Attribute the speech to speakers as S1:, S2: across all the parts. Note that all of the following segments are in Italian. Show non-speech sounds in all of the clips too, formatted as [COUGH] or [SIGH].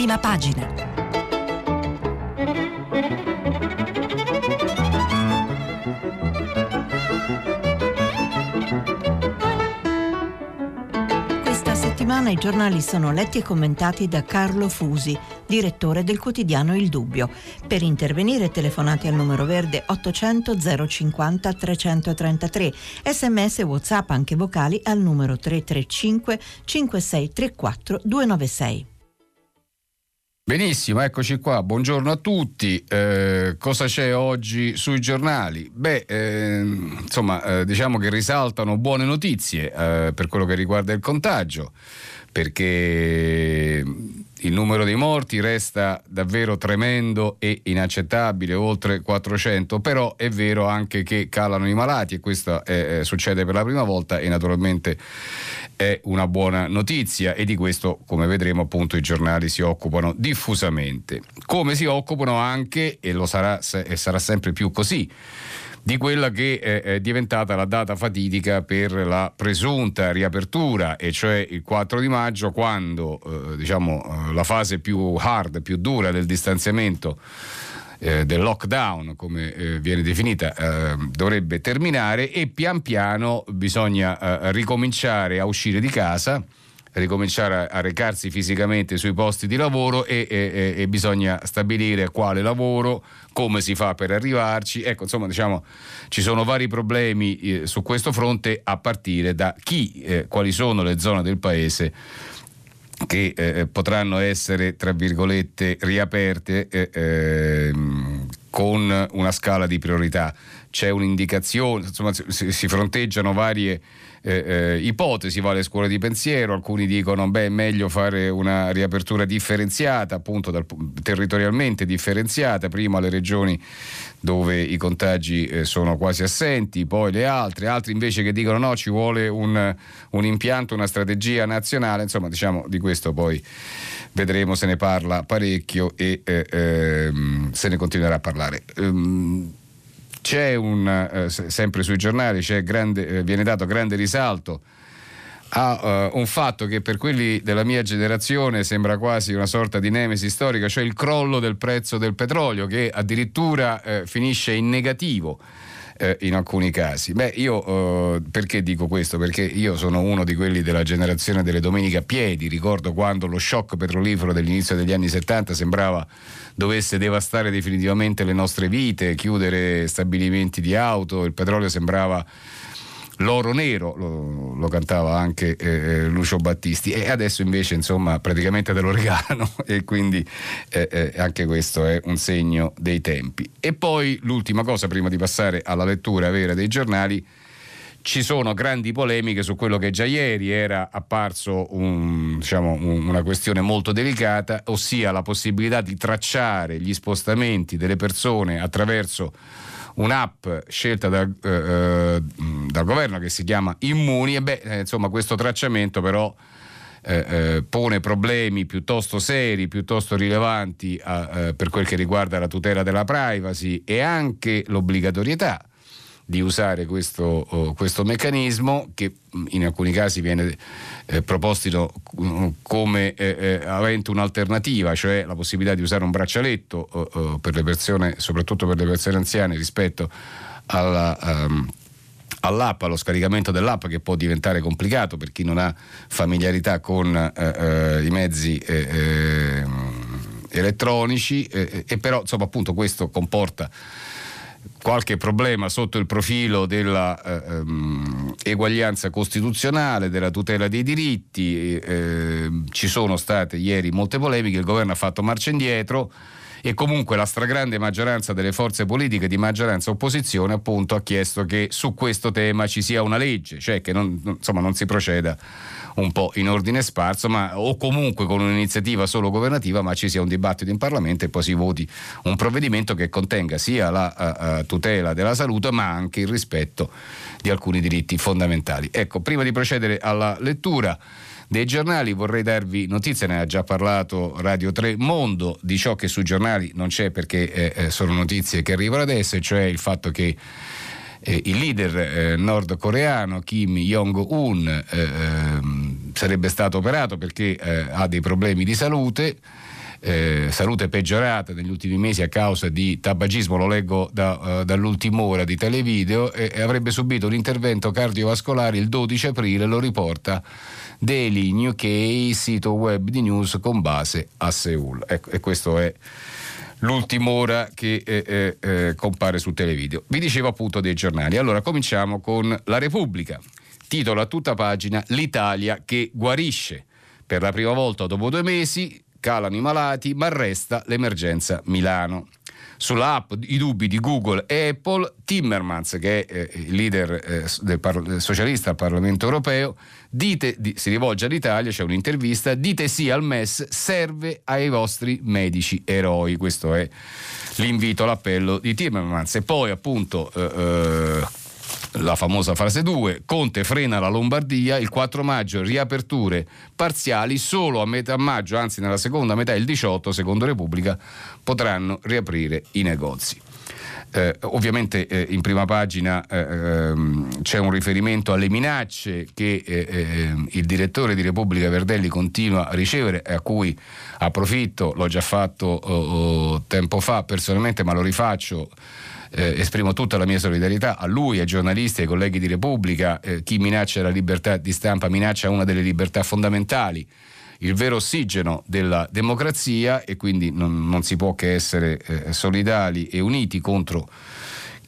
S1: prima pagina. settimana i giornali sono letti e commentati da Carlo Fusi, direttore del quotidiano Il Dubbio. Per intervenire telefonate al numero verde 800 050 333, sms e whatsapp anche vocali al numero 335 5634 296.
S2: Benissimo, eccoci qua, buongiorno a tutti. Eh, cosa c'è oggi sui giornali? Beh, eh, insomma, eh, diciamo che risaltano buone notizie eh, per quello che riguarda il contagio, perché il numero dei morti resta davvero tremendo e inaccettabile, oltre 400, però è vero anche che calano i malati e questo eh, succede per la prima volta e naturalmente è una buona notizia e di questo, come vedremo, appunto i giornali si occupano diffusamente. Come si occupano anche, e lo sarà e sarà sempre più così, di quella che è diventata la data fatidica per la presunta riapertura, e cioè il 4 di maggio, quando eh, diciamo, eh, la fase più hard, più dura del distanziamento eh, del lockdown, come eh, viene definita, eh, dovrebbe terminare e pian piano bisogna eh, ricominciare a uscire di casa ricominciare a, recarsi fisicamente sui posti di lavoro e, e, e, bisogna stabilire quale lavoro, come si fa per arrivarci. Ecco, insomma, diciamo, ci sono vari problemi eh, su questo fronte a partire da chi, eh, quali sono le zone del paese che eh, potranno essere, tra virgolette, riaperte eh, ehm, con una scala di priorità. C'è un'indicazione, insomma, si, si fronteggiano varie eh, eh, ipotesi, va alle scuole di pensiero, alcuni dicono beh è meglio fare una riapertura differenziata, appunto dal, territorialmente differenziata, prima le regioni dove i contagi eh, sono quasi assenti, poi le altre, altri invece che dicono no ci vuole un, un impianto, una strategia nazionale, insomma diciamo di questo poi vedremo, se ne parla parecchio e eh, ehm, se ne continuerà a parlare. Um, c'è un, eh, sempre sui giornali grande, eh, viene dato grande risalto a uh, un fatto che per quelli della mia generazione sembra quasi una sorta di nemesi storica, cioè il crollo del prezzo del petrolio che addirittura eh, finisce in negativo eh, in alcuni casi. Beh, io eh, perché dico questo? Perché io sono uno di quelli della generazione delle domeniche a piedi, ricordo quando lo shock petrolifero dell'inizio degli anni 70 sembrava dovesse devastare definitivamente le nostre vite, chiudere stabilimenti di auto, il petrolio sembrava L'oro nero, lo, lo cantava anche eh, eh, Lucio Battisti e adesso invece insomma praticamente te lo [LAUGHS] regalano e quindi eh, eh, anche questo è un segno dei tempi. E poi l'ultima cosa prima di passare alla lettura vera dei giornali, ci sono grandi polemiche su quello che già ieri era apparso un, diciamo, un, una questione molto delicata, ossia la possibilità di tracciare gli spostamenti delle persone attraverso un'app scelta da, eh, eh, dal governo che si chiama Immuni e beh, eh, insomma questo tracciamento però eh, eh, pone problemi piuttosto seri, piuttosto rilevanti a, per quel che riguarda la tutela della privacy e anche l'obbligatorietà di usare questo, oh, questo meccanismo che mm, in alcuni casi viene eh, proposto mm, come eh, eh, avente un'alternativa, cioè la possibilità di usare un braccialetto oh, oh, per le persone, soprattutto per le persone anziane rispetto alla, um, all'app, allo scaricamento dell'app che può diventare complicato per chi non ha familiarità con eh, eh, i mezzi eh, elettronici e però insomma appunto questo comporta qualche problema sotto il profilo dell'eguaglianza eh, ehm, costituzionale, della tutela dei diritti, eh, ci sono state ieri molte polemiche, il governo ha fatto marcia indietro e comunque la stragrande maggioranza delle forze politiche di maggioranza opposizione appunto ha chiesto che su questo tema ci sia una legge, cioè che non, insomma, non si proceda un po' in ordine sparso, ma, o comunque con un'iniziativa solo governativa, ma ci sia un dibattito in Parlamento e poi si voti un provvedimento che contenga sia la uh, tutela della salute, ma anche il rispetto di alcuni diritti fondamentali. Ecco, prima di procedere alla lettura dei giornali vorrei darvi notizie, ne ha già parlato Radio 3 Mondo, di ciò che sui giornali non c'è perché eh, eh sono notizie che arrivano adesso, cioè il fatto che eh, il leader eh, nordcoreano Kim Jong-un eh, ehm, sarebbe stato operato perché eh, ha dei problemi di salute. eh, salute peggiorata negli ultimi mesi a causa di tabagismo, lo leggo da, uh, dall'ultima ora di televideo, e, e avrebbe subito un intervento cardiovascolare il 12 aprile, lo riporta Daily New K, sito web di news con base a Seoul. Ecco, e questo è l'ultima ora che eh, eh, eh, compare su televideo. Vi dicevo appunto dei giornali. Allora cominciamo con La Repubblica. Titolo a tutta pagina L'Italia che guarisce. Per la prima volta dopo due mesi calano i malati, ma resta l'emergenza Milano. Sulla app i dubbi di Google e Apple, Timmermans, che è eh, il leader eh, del par- socialista al Parlamento europeo, dite, di, si rivolge all'Italia, c'è un'intervista, dite sì al MES, serve ai vostri medici eroi. Questo è l'invito, l'appello di Timmermans. E poi appunto... Eh, eh la famosa fase 2, Conte frena la Lombardia, il 4 maggio riaperture parziali, solo a metà maggio, anzi nella seconda metà, il 18, secondo Repubblica, potranno riaprire i negozi. Eh, ovviamente eh, in prima pagina eh, ehm, c'è un riferimento alle minacce che eh, eh, il direttore di Repubblica Verdelli continua a ricevere a cui approfitto, l'ho già fatto oh, oh, tempo fa personalmente, ma lo rifaccio eh, esprimo tutta la mia solidarietà a lui, ai giornalisti, ai colleghi di Repubblica, eh, chi minaccia la libertà di stampa minaccia una delle libertà fondamentali il vero ossigeno della democrazia e quindi non, non si può che essere eh, solidali e uniti contro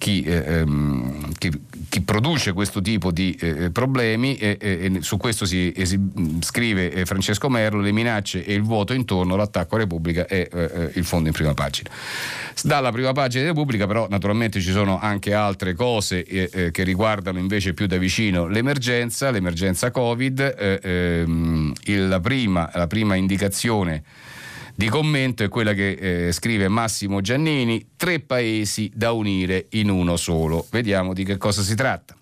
S2: chi, eh, ehm, chi, chi, produce questo tipo di eh, problemi e, e, su questo si esib- scrive eh, Francesco Merlo, le minacce e il vuoto intorno, l'attacco a Repubblica e eh, eh, il fondo in prima pagina. Dalla prima pagina di Repubblica però naturalmente ci sono anche altre cose eh, che riguardano invece più da vicino l'emergenza, l'emergenza Covid, ehm, il, la, prima, la prima indicazione di commento è quella che eh, scrive Massimo Giannini, tre paesi da unire in uno solo. Vediamo di che cosa si tratta.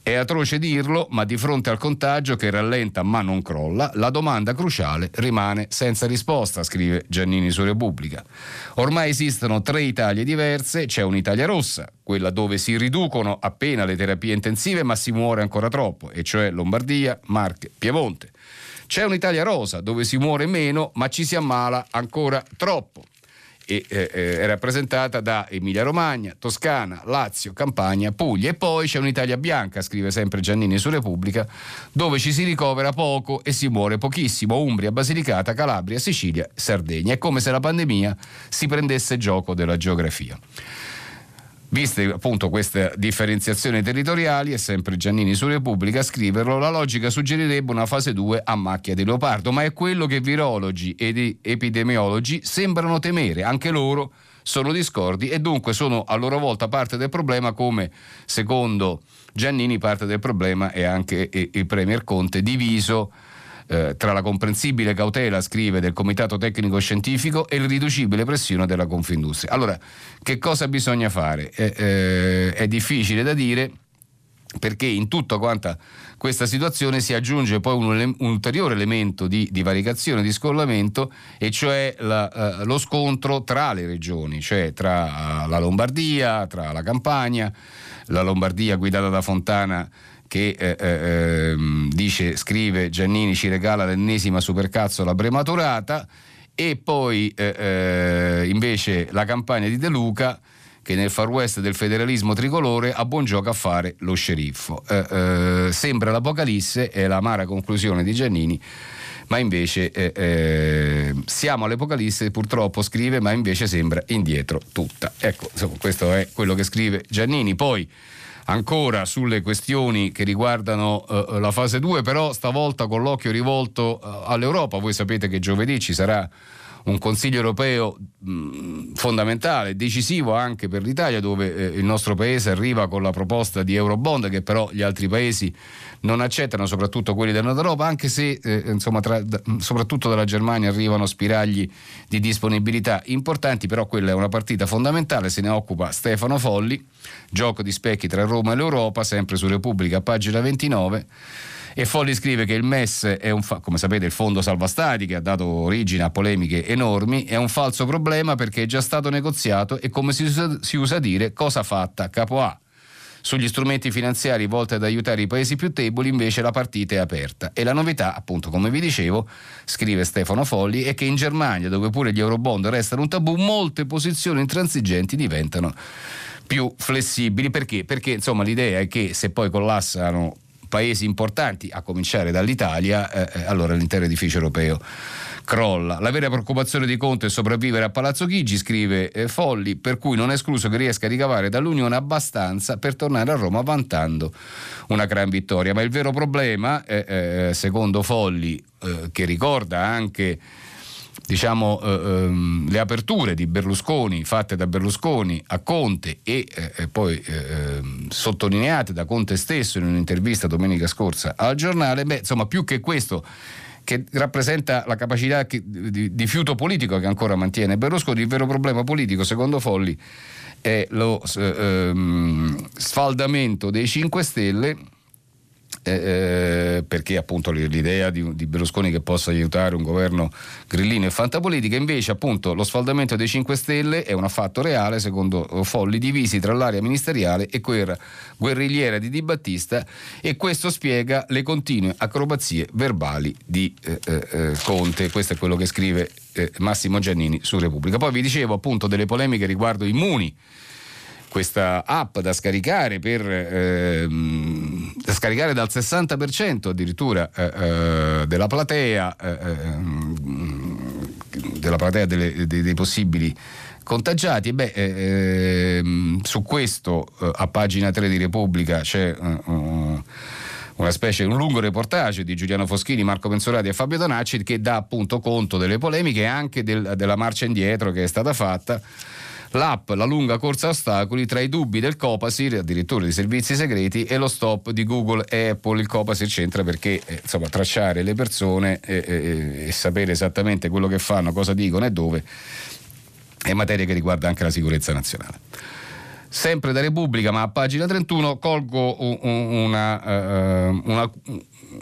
S2: È atroce dirlo, ma di fronte al contagio che rallenta ma non crolla, la domanda cruciale rimane senza risposta, scrive Giannini su Repubblica. Ormai esistono tre Italie diverse, c'è un'Italia rossa, quella dove si riducono appena le terapie intensive ma si muore ancora troppo, e cioè Lombardia, Marche, Piemonte. C'è un'Italia rosa dove si muore meno ma ci si ammala ancora troppo e eh, eh, è rappresentata da Emilia Romagna, Toscana, Lazio, Campania, Puglia e poi c'è un'Italia bianca, scrive sempre Giannini su Repubblica, dove ci si ricovera poco e si muore pochissimo, Umbria, Basilicata, Calabria, Sicilia, Sardegna. È come se la pandemia si prendesse gioco della geografia. Viste appunto queste differenziazioni territoriali, è sempre Giannini su Repubblica a scriverlo, la logica suggerirebbe una fase 2 a macchia di leopardo, ma è quello che virologi ed epidemiologi sembrano temere, anche loro sono discordi e dunque sono a loro volta parte del problema come secondo Giannini parte del problema è anche il Premier Conte diviso eh, tra la comprensibile cautela, scrive, del Comitato Tecnico Scientifico e l'irriducibile pressione della Confindustria. Allora, che cosa bisogna fare? Eh, eh, è difficile da dire perché in tutta quanta questa situazione si aggiunge poi un, un ulteriore elemento di divaricazione, di scollamento, e cioè la, uh, lo scontro tra le regioni, cioè tra uh, la Lombardia, tra la Campania, la Lombardia guidata da Fontana che eh, eh, ehm, dice, scrive Giannini ci regala l'ennesima supercazzola prematurata e poi eh, eh, invece la campagna di De Luca che nel far west del federalismo tricolore ha buon gioco a fare lo sceriffo. Eh, eh, sembra l'apocalisse, è l'amara conclusione di Giannini, ma invece eh, siamo all'Apocalisse, purtroppo scrive, ma invece sembra indietro tutta. Ecco, insomma, questo è quello che scrive Giannini. Poi ancora sulle questioni che riguardano uh, la fase 2, però stavolta con l'occhio rivolto uh, all'Europa. Voi sapete che giovedì ci sarà un Consiglio europeo mh, fondamentale, decisivo anche per l'Italia, dove eh, il nostro paese arriva con la proposta di Eurobond, che però gli altri paesi non accettano, soprattutto quelli della Nord Europa, anche se eh, insomma, tra, da, soprattutto dalla Germania arrivano spiragli di disponibilità importanti, però quella è una partita fondamentale, se ne occupa Stefano Folli, gioco di specchi tra Roma e l'Europa, sempre su Repubblica, pagina 29. E Folli scrive che il MES è un, fa- come sapete, il fondo salva stati che ha dato origine a polemiche enormi, è un falso problema perché è già stato negoziato e come si usa, si usa dire cosa fatta capo A. Sugli strumenti finanziari volti ad aiutare i paesi più deboli invece la partita è aperta e la novità, appunto come vi dicevo, scrive Stefano Folli, è che in Germania, dove pure gli eurobond restano un tabù, molte posizioni intransigenti diventano più flessibili. Perché? Perché insomma l'idea è che se poi collassano paesi importanti, a cominciare dall'Italia, eh, eh allora l'intero edificio europeo crolla. La vera preoccupazione di Conte è sopravvivere a Palazzo Chigi, scrive eh, Folli, per cui non è escluso che riesca a ricavare dall'Unione abbastanza per tornare a Roma vantando una gran vittoria. Ma il vero problema, eh, eh, secondo Folli, eh, che ricorda anche diciamo, eh, ehm, le aperture di Berlusconi fatte da Berlusconi a Conte e eh, poi eh, sottolineate da Conte stesso in un'intervista domenica scorsa al giornale, beh, insomma, più che questo che rappresenta la capacità di, di, fiuto politico che ancora mantiene Berlusconi, il vero problema politico, secondo Folli, è lo ehm, sfaldamento dei 5 Stelle eh, eh, perché appunto l'idea di, di, Berlusconi che possa aiutare un governo grillino e fantapolitica, invece appunto lo sfaldamento dei 5 Stelle è un affatto reale secondo Folli divisi tra l'area ministeriale e quella guerrigliera di Di Battista e questo spiega le continue acrobazie verbali di eh, eh, eh Conte, questo è quello che scrive eh, Massimo Giannini su Repubblica. Poi vi dicevo appunto delle polemiche riguardo i Muni questa app da scaricare, per, ehm, da scaricare dal 60% addirittura eh, eh, della platea, eh, ehm, della platea delle, dei, dei, possibili contagiati. Beh, ehm, su questo eh, a pagina 3 di Repubblica c'è una specie, un lungo reportage di Giuliano Foschini, Marco Pensolati e Fabio Donacci che dà appunto conto delle polemiche e anche del, della marcia indietro che è stata fatta l'app La lunga corsa a ostacoli tra i dubbi del Copasir, addirittura di servizi segreti, e lo stop di Google e Apple. Il Copasir c'entra perché eh, insomma, tracciare le persone e, e, e sapere esattamente quello che fanno, cosa dicono e dove è materia che riguarda anche la sicurezza nazionale. Sempre da Repubblica, ma a pagina 31, colgo una, una,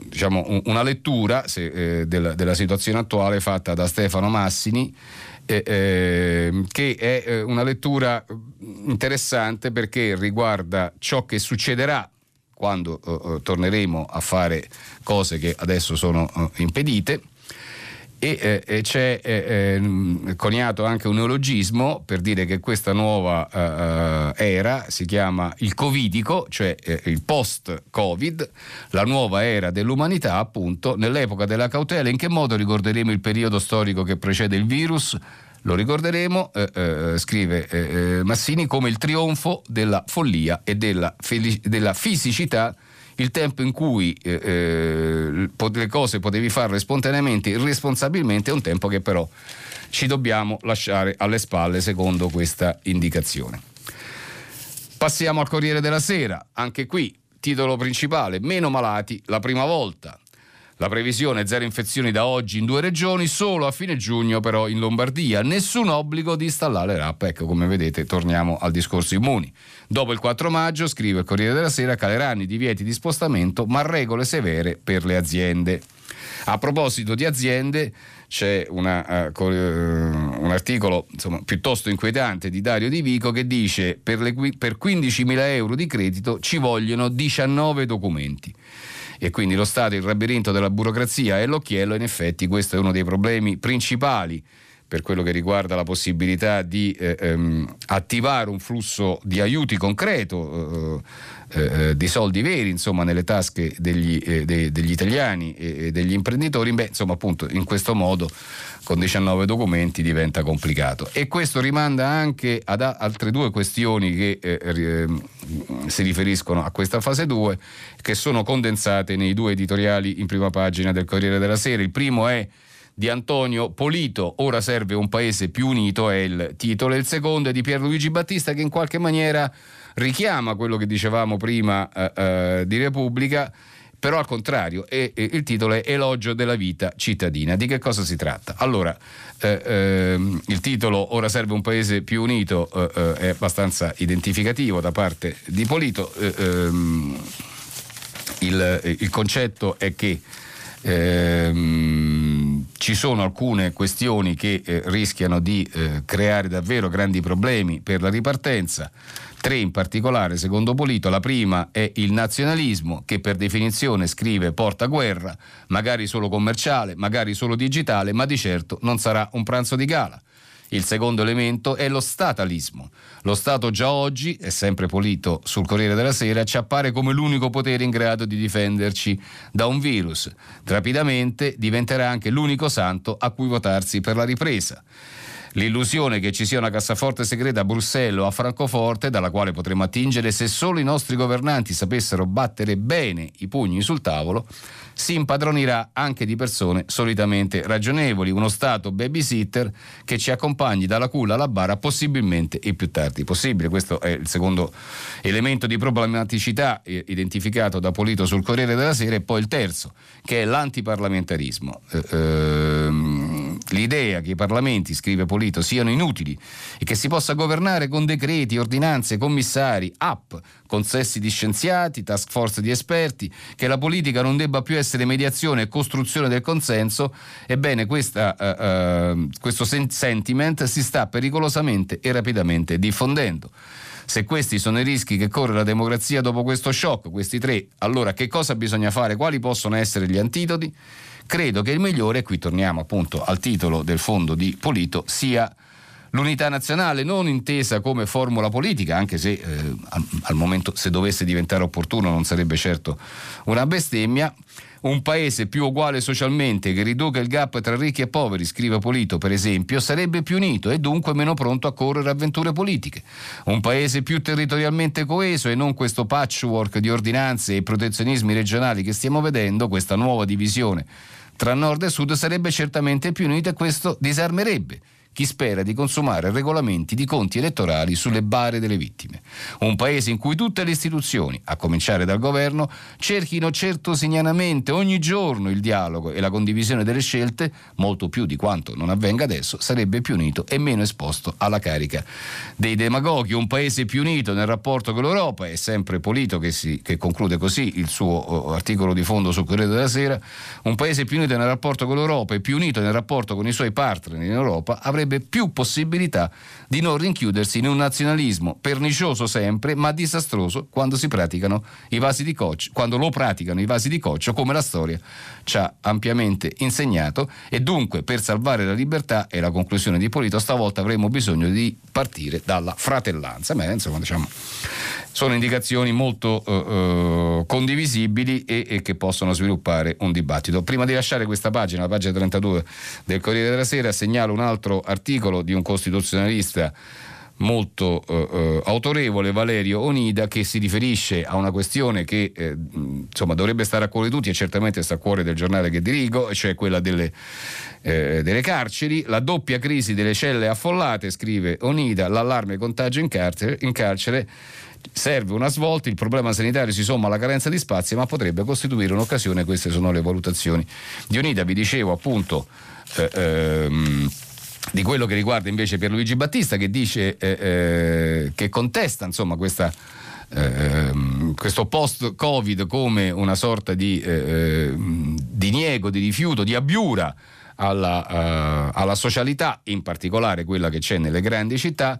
S2: diciamo, una lettura eh, della situazione attuale fatta da Stefano Massini eh, che è eh, una lettura interessante perché riguarda ciò che succederà quando eh, eh, torneremo a fare cose che adesso sono impedite e eh, c'è eh, coniato anche un neologismo per dire che questa nuova eh, era si chiama il covidico, cioè il post-covid, la nuova era dell'umanità appunto nell'epoca della cautela. In che modo ricorderemo il periodo storico che precede il virus? Lo ricorderemo, eh, eh, scrive eh, Massini, come il trionfo della follia e della, felic- della fisicità il tempo in cui eh, eh, le cose potevi farle spontaneamente, irresponsabilmente, è un tempo che però ci dobbiamo lasciare alle spalle secondo questa indicazione. Passiamo al Corriere della Sera, anche qui titolo principale, meno malati la prima volta. La previsione zero infezioni da oggi in due regioni, solo a fine giugno però in Lombardia. Nessun obbligo di installare l'app. Ecco, come vedete, torniamo al discorso immuni. Dopo il 4 maggio, scrive il Corriere della Sera, caleranno i divieti di spostamento, ma regole severe per le aziende. A proposito di aziende, c'è una, uh, un articolo insomma, piuttosto inquietante di Dario Di Vico che dice per, le, per 15.000 euro di credito ci vogliono 19 documenti e quindi lo Stato, il labirinto della burocrazia e l'occhiello, in effetti questo è uno dei problemi principali per quello che riguarda la possibilità di eh, ehm, attivare un flusso di aiuti concreto, eh, eh, di soldi veri insomma, nelle tasche degli, eh, de, degli italiani e, degli imprenditori, beh, insomma appunto in questo modo con 19 documenti diventa complicato. E questo rimanda anche ad altre due questioni che eh, ehm, si riferiscono a questa fase 2, che sono condensate nei due editoriali in prima pagina del Corriere della Sera. Il primo è di Antonio Polito, ora serve un paese più unito, è il titolo, e il secondo è di Pierluigi Battista che in qualche maniera richiama quello che dicevamo prima eh, eh, di Repubblica però al contrario è, è, il titolo è Elogio della vita cittadina. Di che cosa si tratta? Allora, eh, ehm, il titolo Ora serve un paese più unito eh, eh è abbastanza identificativo da parte di Polito. Eh, ehm, il, il, concetto è che ehm, ci sono alcune questioni che eh, rischiano di eh, creare davvero grandi problemi per la ripartenza. Tre in particolare, secondo Polito, la prima è il nazionalismo che per definizione scrive porta guerra, magari solo commerciale, magari solo digitale, ma di certo non sarà un pranzo di gala. Il secondo elemento è lo statalismo. Lo Stato già oggi, è sempre Polito sul Corriere della Sera, ci appare come l'unico potere in grado di difenderci da un virus. Rapidamente diventerà anche l'unico santo a cui votarsi per la ripresa. L'illusione che ci sia una cassaforte segreta a Bruxelles o a Francoforte, dalla quale potremmo attingere se solo i nostri governanti sapessero battere bene i pugni sul tavolo, si impadronirà anche di persone solitamente ragionevoli, uno Stato babysitter che ci accompagni dalla culla alla bara possibilmente il più tardi possibile. Questo è il secondo elemento di problematicità identificato da Polito sul Corriere della Sera e poi il terzo, che è l'antiparlamentarismo. Eh, ehm, l'idea che i parlamenti, scrive Polito, siano inutili e che si possa governare con decreti, ordinanze, commissari, app, consessi di scienziati, task force di esperti, che la politica non debba più essere mediazione e costruzione del consenso, ebbene questa, uh, uh, questo sentiment si sta pericolosamente e rapidamente diffondendo. Se questi sono i rischi che corre la democrazia dopo questo shock, questi tre, allora che cosa bisogna fare? Quali possono essere gli antidoti? Credo che il migliore, qui torniamo appunto al titolo del fondo di Polito, sia l'unità nazionale non intesa come formula politica, anche se eh, al, al, momento se dovesse diventare opportuno non sarebbe certo una bestemmia. Un paese più uguale socialmente che riduca il gap tra ricchi e poveri, scrive Polito per esempio, sarebbe più unito e dunque meno pronto a correre avventure politiche. Un paese più territorialmente coeso e non questo patchwork di ordinanze e protezionismi regionali che stiamo vedendo, questa nuova divisione tra nord e sud sarebbe certamente più unito e questo disarmerebbe chi spera di consumare regolamenti di conti elettorali sulle bare delle vittime. Un paese in cui tutte le istituzioni, a cominciare dal governo, cerchino certosignanamente ogni giorno il dialogo e la condivisione delle scelte, molto più di quanto non avvenga adesso, sarebbe più unito e meno esposto alla carica dei demagoghi. Un paese più unito nel rapporto con l'Europa, è sempre Polito che, si, che conclude così il suo articolo di fondo sul Corriere della Sera, un paese più unito nel rapporto con l'Europa e più unito nel rapporto con i suoi partner in Europa avrebbe avrebbe più possibilità di non rinchiudersi in un nazionalismo pernicioso sempre, ma disastroso quando si praticano i vasi di coccio, quando lo praticano i vasi di coccio, come la storia ci ha ampiamente insegnato. E dunque, per salvare la libertà e la conclusione di Polito, stavolta avremo bisogno di partire dalla fratellanza. Beh, insomma, diciamo, sono indicazioni molto uh, uh, condivisibili e, e, che possono sviluppare un dibattito. Prima di lasciare questa pagina, la pagina 32 del Corriere della Sera, segnalo un altro articolo di un costituzionalista molto eh, autorevole Valerio Onida che si riferisce a una questione che eh, insomma dovrebbe stare a cuore di tutti e certamente sta a cuore del giornale che dirigo, cioè quella delle, eh, delle carceri, la doppia crisi delle celle affollate, scrive Onida, l'allarme contagio in carcere, in carcere serve una svolta, il problema sanitario si somma alla carenza di spazio, ma potrebbe costituire un'occasione, queste sono le valutazioni di Unida. Vi dicevo appunto eh, ehm, di quello che riguarda invece Pierluigi Battista che dice eh, eh, che contesta insomma questa ehm, questo post-Covid come una sorta di eh, diniego, di rifiuto, di abbiura alla, uh, alla, socialità, in particolare quella che c'è nelle grandi città,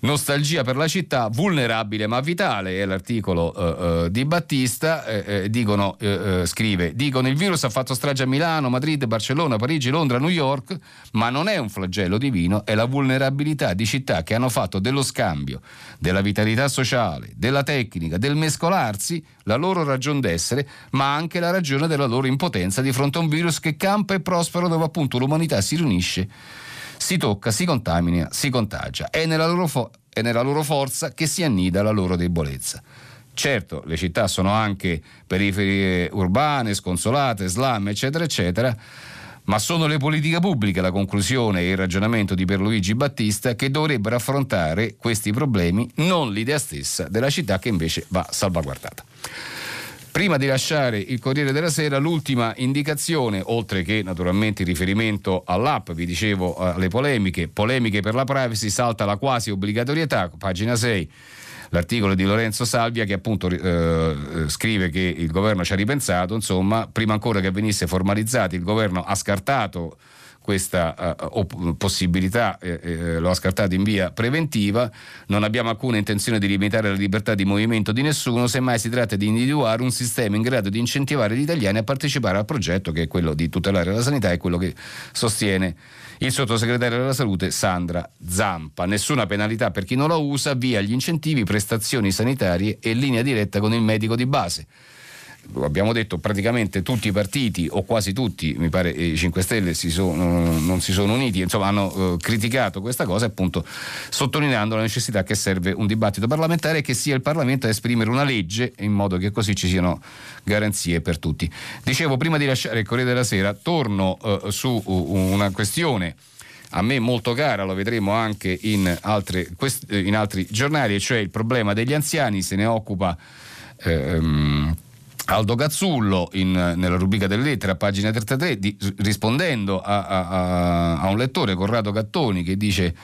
S2: Nostalgia per la città, vulnerabile ma vitale, è l'articolo uh, uh, di Battista, eh, eh, dicono, scrive, dicono il virus ha fatto strage a Milano, Madrid, Barcellona, Parigi, Londra, New York, ma non è un flagello divino, è la vulnerabilità di città che hanno fatto dello scambio, della vitalità sociale, della tecnica, del mescolarsi, la loro ragione d'essere, ma anche la ragione della loro impotenza di fronte a un virus che campa e prospera dove appunto l'umanità si riunisce si tocca, si contamina, si contagia. È nella loro, fo- è nella loro forza che si annida la loro debolezza. Certo, le città sono anche periferie urbane, sconsolate, slam, eccetera, eccetera, ma sono le politiche pubbliche la conclusione e il ragionamento di Pierluigi Battista che dovrebbero affrontare questi problemi, non l'idea stessa della città che invece va salvaguardata. Prima di lasciare il Corriere della Sera, l'ultima indicazione, oltre che naturalmente il riferimento all'app, vi dicevo alle polemiche, polemiche per la privacy, salta la quasi obbligatorietà, pagina 6 l'articolo di Lorenzo Salvia che appunto eh, scrive che il governo ci ha ripensato, insomma, prima ancora che venisse formalizzato il governo ha scartato questa uh, possibilità, eh, eh, lo ha scartato in via preventiva, non abbiamo alcuna intenzione di limitare la libertà di movimento di nessuno, semmai si tratta di individuare un sistema in grado di incentivare gli italiani a partecipare al progetto che è quello di tutelare la sanità e quello che sostiene il sottosegretario della salute Sandra Zampa. Nessuna penalità per chi non la usa, via gli incentivi, prestazioni sanitarie e linea diretta con il medico di base abbiamo detto praticamente tutti i partiti o quasi tutti, mi pare i 5 Stelle si sono, non si sono uniti, insomma hanno eh, criticato questa cosa appunto sottolineando la necessità che serve un dibattito parlamentare e che sia il Parlamento a esprimere una legge in modo che così ci siano garanzie per tutti. Dicevo prima di lasciare il Corriere della Sera torno eh, su una questione a me molto cara, lo vedremo anche in, altre, in altri giornali, cioè il problema degli anziani, se ne occupa ehm, Aldo Cazzullo in, nella rubrica delle lettere a pagina 33 di, rispondendo a, a, a, un lettore Corrado Cattoni che dice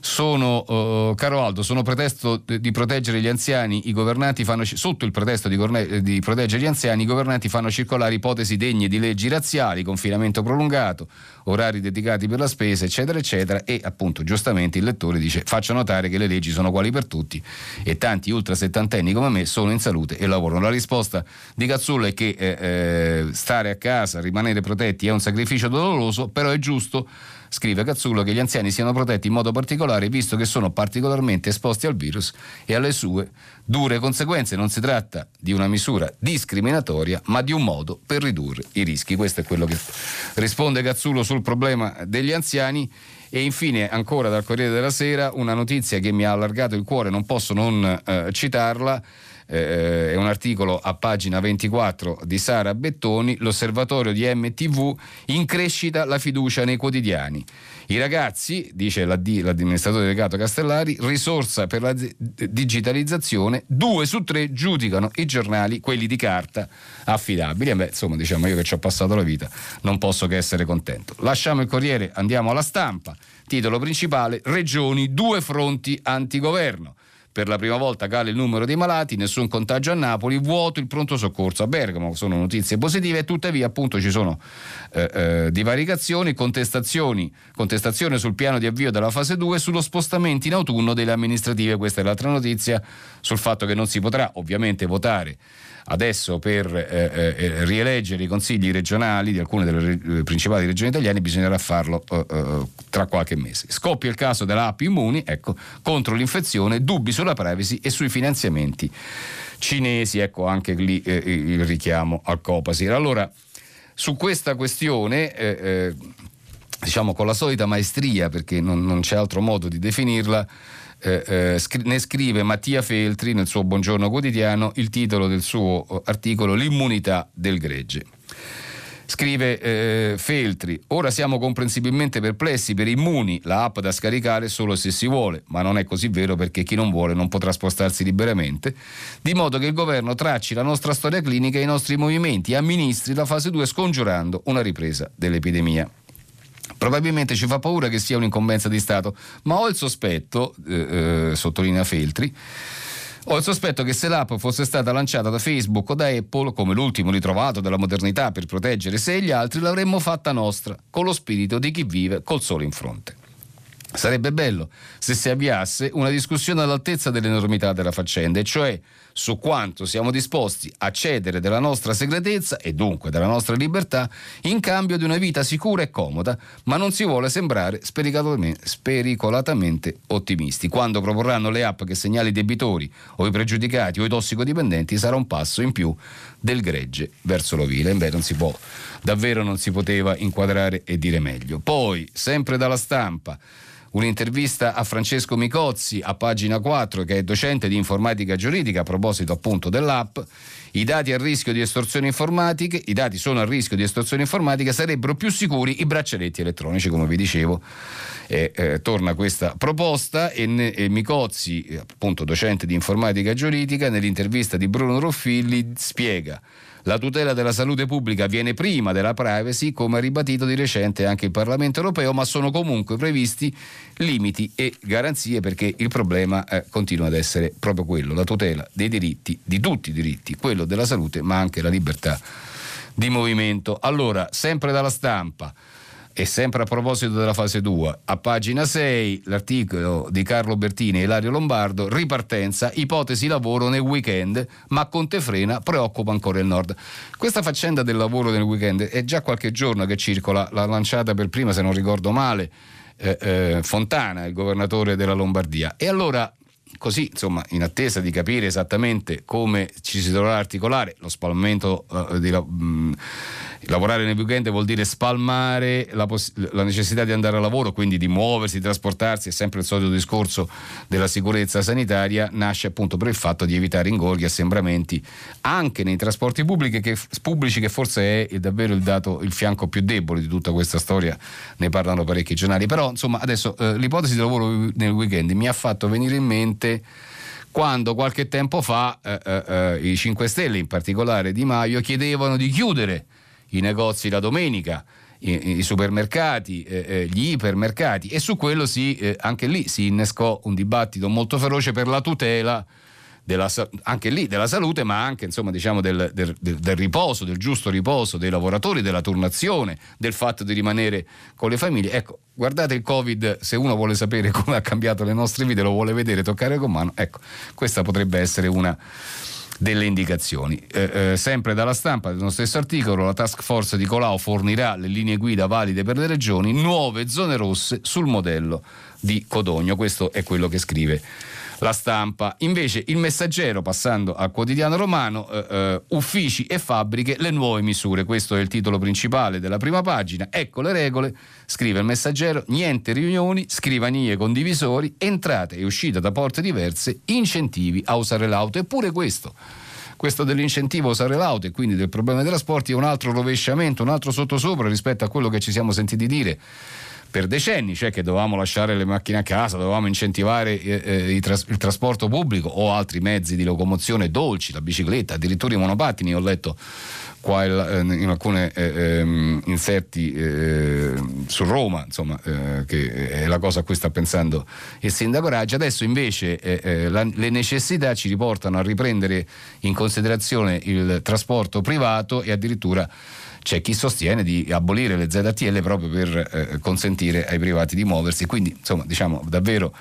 S2: sono, uh, caro Aldo, sono pretesto di proteggere gli anziani, i governanti fanno, sotto il pretesto di, di, proteggere gli anziani, i governanti fanno circolare ipotesi degne di leggi razziali, confinamento prolungato, orari dedicati per la spesa, eccetera, eccetera, e appunto giustamente il lettore dice faccio notare che le leggi sono uguali per tutti e tanti ultra settantenni come me sono in salute e lavorano. La risposta di Cazzullo è che eh, eh, stare a casa, rimanere protetti è un sacrificio doloroso, però è giusto Scrive Cazzullo che gli anziani siano protetti in modo particolare visto che sono particolarmente esposti al virus e alle sue dure conseguenze. Non si tratta di una misura discriminatoria, ma di un modo per ridurre i rischi. Questo è quello che risponde Cazzullo sul problema degli anziani. E infine, ancora dal Corriere della Sera, una notizia che mi ha allargato il cuore, non posso non eh, citarla eh, è un articolo a pagina 24 di Sara Bettoni, l'osservatorio di MTV in crescita la fiducia nei quotidiani. I ragazzi, dice l'amministratore delegato Castellari, risorsa per la digitalizzazione, due su tre giudicano i giornali, quelli di carta, affidabili. E beh, insomma, diciamo io che ci ho passato la vita, non posso che essere contento. Lasciamo il Corriere, andiamo alla stampa. Titolo principale: Regioni, due fronti antigoverno. Per la prima volta cala il numero dei malati, nessun contagio a Napoli, vuoto il pronto soccorso a Bergamo. Sono notizie positive, tuttavia appunto ci sono eh, eh, divaricazioni, contestazioni, contestazione sul piano di avvio della fase 2 e sullo spostamento in autunno delle amministrative. Questa è l'altra notizia sul fatto che non si potrà ovviamente votare adesso per eh, eh, rieleggere i consigli regionali di alcune delle re- principali regioni italiane bisognerà farlo eh, eh, tra qualche mese. Scoppia il caso dell'app Immuni, ecco, contro l'infezione, dubbi sulla privacy e sui finanziamenti cinesi, ecco anche lì eh, il richiamo al Copasir. Allora, su questa questione eh, diciamo con la solita maestria, perché non, non c'è altro modo di definirla, eh, eh, ne scrive Mattia Feltri nel suo Buongiorno quotidiano il titolo del suo eh, articolo L'immunità del gregge. Scrive eh, Feltri, ora siamo comprensibilmente perplessi per Immuni, la app da scaricare solo se si vuole, ma non è così vero perché chi non vuole non potrà spostarsi liberamente, di modo che il governo tracci la nostra storia clinica e i nostri movimenti amministri la fase 2 scongiurando una ripresa dell'epidemia. Probabilmente ci fa paura che sia un'incombenza di Stato, ma ho il sospetto, eh, eh, sottolinea Feltri, ho il sospetto che se l'app fosse stata lanciata da Facebook o da Apple, come l'ultimo ritrovato della modernità per proteggere sé e gli altri, l'avremmo fatta nostra, con lo spirito di chi vive col sole in fronte. Sarebbe bello se si avviasse una discussione all'altezza dell'enormità della faccenda, e cioè su quanto siamo disposti a cedere della nostra segretezza e dunque della nostra libertà in cambio di una vita sicura e comoda, ma non si vuole sembrare spericolatamente ottimisti. Quando proporranno le app che segnali i debitori o i pregiudicati o i tossicodipendenti sarà un passo in più del gregge verso l'ovile. Beh, non si può, davvero non si poteva inquadrare e dire meglio. Poi, sempre dalla stampa, un'intervista a Francesco Micozzi a pagina 4 che è docente di informatica giuridica a proposito appunto dell'app. I dati a rischio di estorsione informatiche i dati sono a rischio di estorsione informatica sarebbero più sicuri i braccialetti elettronici come vi dicevo. Eh, eh, torna questa proposta e, ne, e Micozzi, appunto docente di informatica giuridica, nell'intervista di Bruno Ruffilli spiega la tutela della salute pubblica viene prima della privacy, come ha ribadito di recente anche il Parlamento europeo, ma sono comunque previsti limiti e garanzie perché il problema eh, continua ad essere proprio quello, la tutela dei diritti, di tutti i diritti, quello della salute, ma anche la libertà di movimento. Allora, sempre dalla stampa. E sempre a proposito della fase 2, a pagina 6 l'articolo di Carlo Bertini e Ilario Lombardo, ripartenza, ipotesi lavoro nel weekend, ma Conte frena, preoccupa ancora il nord. Questa faccenda del lavoro nel weekend è già qualche giorno che circola, l'ha lanciata per prima, se non ricordo male, eh, eh, Fontana, il governatore della Lombardia. E allora così, insomma, in attesa di capire esattamente come ci si dovrà articolare lo spalmamento uh, di, mh, Lavorare nel weekend vuol dire spalmare la, poss- la, necessità di andare a lavoro, quindi di muoversi, di trasportarsi, è sempre il solito discorso della sicurezza sanitaria, nasce appunto per il fatto di evitare ingorghi, assembramenti anche nei trasporti pubblici che, pubblici, che forse è davvero il dato, il fianco più debole di tutta questa storia, ne parlano parecchi giornali. Però insomma adesso eh, l'ipotesi di lavoro nel weekend mi ha fatto venire in mente quando qualche tempo fa eh, eh, eh i 5 Stelle, in particolare Di Maio, chiedevano di chiudere i negozi la domenica, i, i supermercati, eh, eh, gli ipermercati e su quello si, eh, anche lì si innescò un dibattito molto feroce per la tutela della, anche lì della salute, ma anche insomma, diciamo, del, del, del, riposo, del giusto riposo dei lavoratori, della turnazione, del fatto di rimanere con le famiglie. Ecco, guardate il Covid, se uno vuole sapere [LAUGHS] come ha cambiato le nostre vite, lo vuole vedere, toccare con mano, ecco, questa potrebbe essere una delle indicazioni. Eh, eh, sempre dalla stampa dello stesso articolo, la task force di Colau fornirà le linee guida valide per le regioni, nuove zone rosse sul modello di Codogno. Questo è quello che scrive la stampa. Invece il messaggero, passando al quotidiano romano, eh, eh, uffici e fabbriche, le nuove misure. Questo è il titolo principale della prima pagina. Ecco le regole, scrive il messaggero, niente riunioni, scrivanie condivisori, entrate e uscite da porte diverse, incentivi a usare l'auto. Eppure questo questo dell'incentivo a usare l'auto e quindi del problema dei trasporti è un altro rovesciamento, un altro sottosopra rispetto a quello che ci siamo sentiti dire per decenni, cioè che dovevamo lasciare le macchine a casa, dovevamo incentivare eh, eh il, tras- il, trasporto pubblico o altri mezzi di locomozione dolci, la bicicletta, addirittura i monopattini, ho letto qua eh, in alcuni eh, ehm, inserti eh, su Roma, insomma, eh, che è la cosa a cui sta pensando il sindaco Raggi. Adesso invece la, le necessità ci riportano a riprendere in considerazione il trasporto privato e addirittura c'è chi sostiene di abolire le ZTL proprio per eh, consentire ai privati di muoversi, quindi insomma diciamo davvero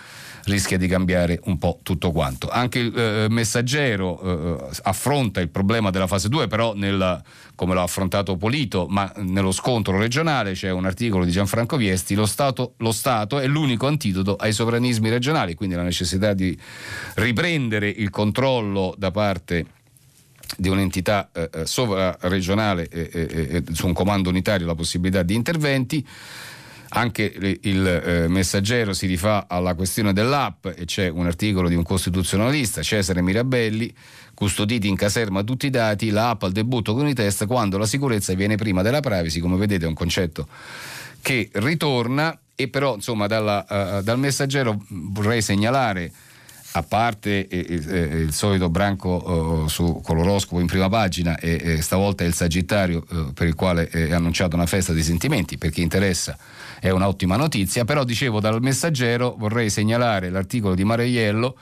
S2: rischia di cambiare un po' tutto quanto. Anche il eh, messaggero eh, affronta il problema della fase 2, però nel, come l'ha affrontato Polito, ma nello scontro regionale c'è un articolo di Gianfranco Viesti, lo Stato, lo Stato è l'unico antidoto ai sovranismi regionali, quindi la necessità di riprendere il controllo da parte di un'entità eh, eh sovraregionale eh, eh, eh, su un comando unitario la possibilità di interventi. Anche il messaggero si rifà alla questione dell'app e c'è un articolo di un costituzionalista, Cesare Mirabelli, custoditi in caserma tutti i dati, l'app al debutto con i test quando la sicurezza viene prima della privacy, come vedete è un concetto che ritorna e però insomma dalla, uh, dal messaggero vorrei segnalare a parte eh, eh, il solito branco eh, su, con l'oroscopo in prima pagina e, stavolta è il Sagittario eh, per il quale è annunciata una festa di sentimenti, per chi interessa è un'ottima notizia, però dicevo dal messaggero vorrei segnalare l'articolo di Mareiello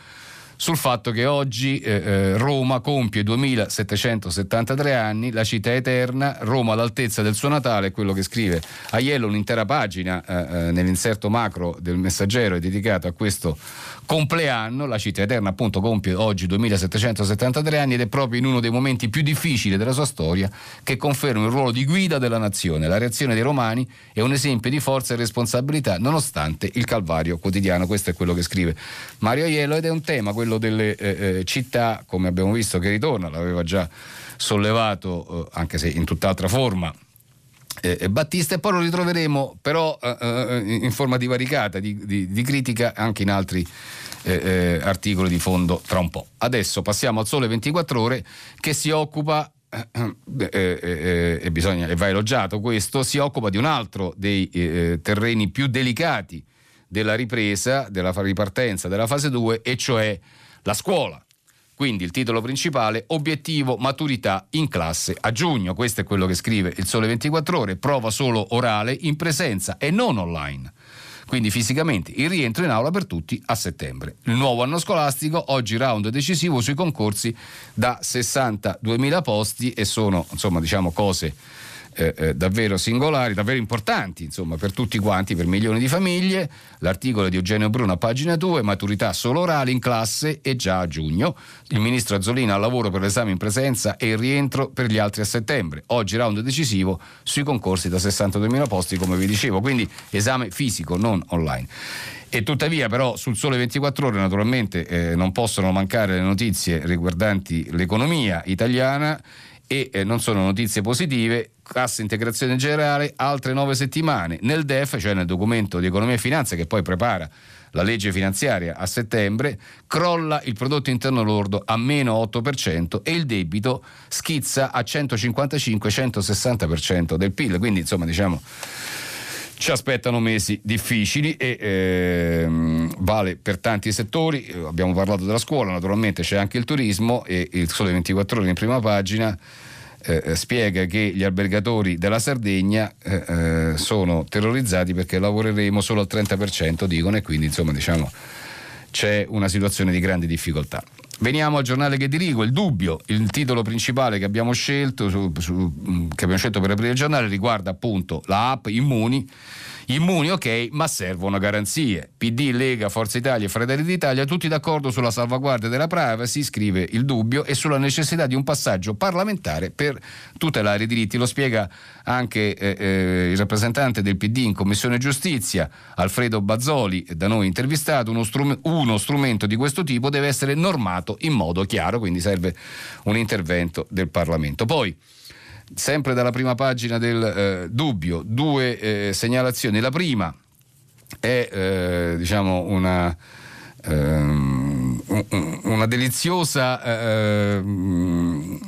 S2: sul fatto che oggi eh, eh Roma compie 2773 anni, la città eterna, Roma all'altezza del suo Natale, quello che scrive Aiello un'intera pagina eh, eh, nell'inserto macro del messaggero è dedicato a questo compleanno, la città eterna appunto compie oggi 2773 anni ed è proprio in uno dei momenti più difficili della sua storia che conferma il ruolo di guida della nazione. La reazione dei romani è un esempio di forza e responsabilità nonostante il calvario quotidiano, questo è quello che scrive Mario Aiello ed è un tema, quello delle eh, eh città, come abbiamo visto che ritorna, l'aveva già sollevato eh, anche se in tutt'altra forma eh, Battista e poi lo ritroveremo però eh, eh, in forma divaricata, di, di, di, critica anche in altri eh, eh articoli di fondo tra un po'. Adesso passiamo al Sole 24 ore che si occupa eh, e bisogna, e va elogiato questo, si occupa di un altro dei terreni più delicati della ripresa, della ripartenza della fase 2, e cioè la scuola. Quindi il titolo principale, obiettivo maturità in classe a giugno. Questo è quello che scrive il Sole 24 ore, prova solo orale in presenza e non online. Quindi fisicamente il rientro in aula per tutti a settembre. Il nuovo anno scolastico, oggi round decisivo sui concorsi da 62.000 posti e sono insomma diciamo cose eh, eh, davvero singolari, davvero importanti insomma, per tutti quanti, per milioni di famiglie. L'articolo di Eugenio Bruno a pagina 2, maturità solo orale in classe e già a giugno. Il ministro Azzolina al lavoro per l'esame in presenza e il rientro per gli altri a settembre. Oggi round decisivo sui concorsi da 62.000 posti, come vi dicevo, quindi esame fisico, non online. E tuttavia però sul Sole 24 ore naturalmente eh, non possono mancare le notizie riguardanti l'economia italiana e eh, non sono notizie positive, cassa integrazione generale altre nove settimane. Nel DEF, cioè nel documento di economia e finanza che poi prepara la legge finanziaria a settembre, crolla il prodotto interno lordo a meno 8% e il debito schizza a 155-160% del PIL. Quindi insomma diciamo ci aspettano mesi difficili e ehm, vale per tanti settori, abbiamo parlato della scuola, naturalmente c'è anche il turismo e il Sole 24 ore in prima pagina eh, eh, spiega che gli albergatori della Sardegna eh, eh sono terrorizzati perché lavoreremo solo al 30% dicono e quindi insomma diciamo c'è una situazione di grande difficoltà. Veniamo al giornale che dirigo, il dubbio, il titolo principale che abbiamo scelto, su, su, che abbiamo scelto per aprire il giornale riguarda appunto la app Immuni Immuni ok, ma servono garanzie. PD, Lega, Forza Italia e Fratelli d'Italia tutti d'accordo sulla salvaguardia della privacy, scrive il dubbio, e sulla necessità di un passaggio parlamentare per tutelare i diritti. Lo spiega anche eh, eh, il rappresentante del PD in Commissione Giustizia, Alfredo Bazzoli, da noi intervistato. Uno, strum- uno strumento di questo tipo deve essere normato in modo chiaro, quindi serve un intervento del Parlamento. Poi sempre dalla prima pagina del eh, dubbio, due eh, segnalazioni. La prima è eh, diciamo una, ehm, una deliziosa, ehm,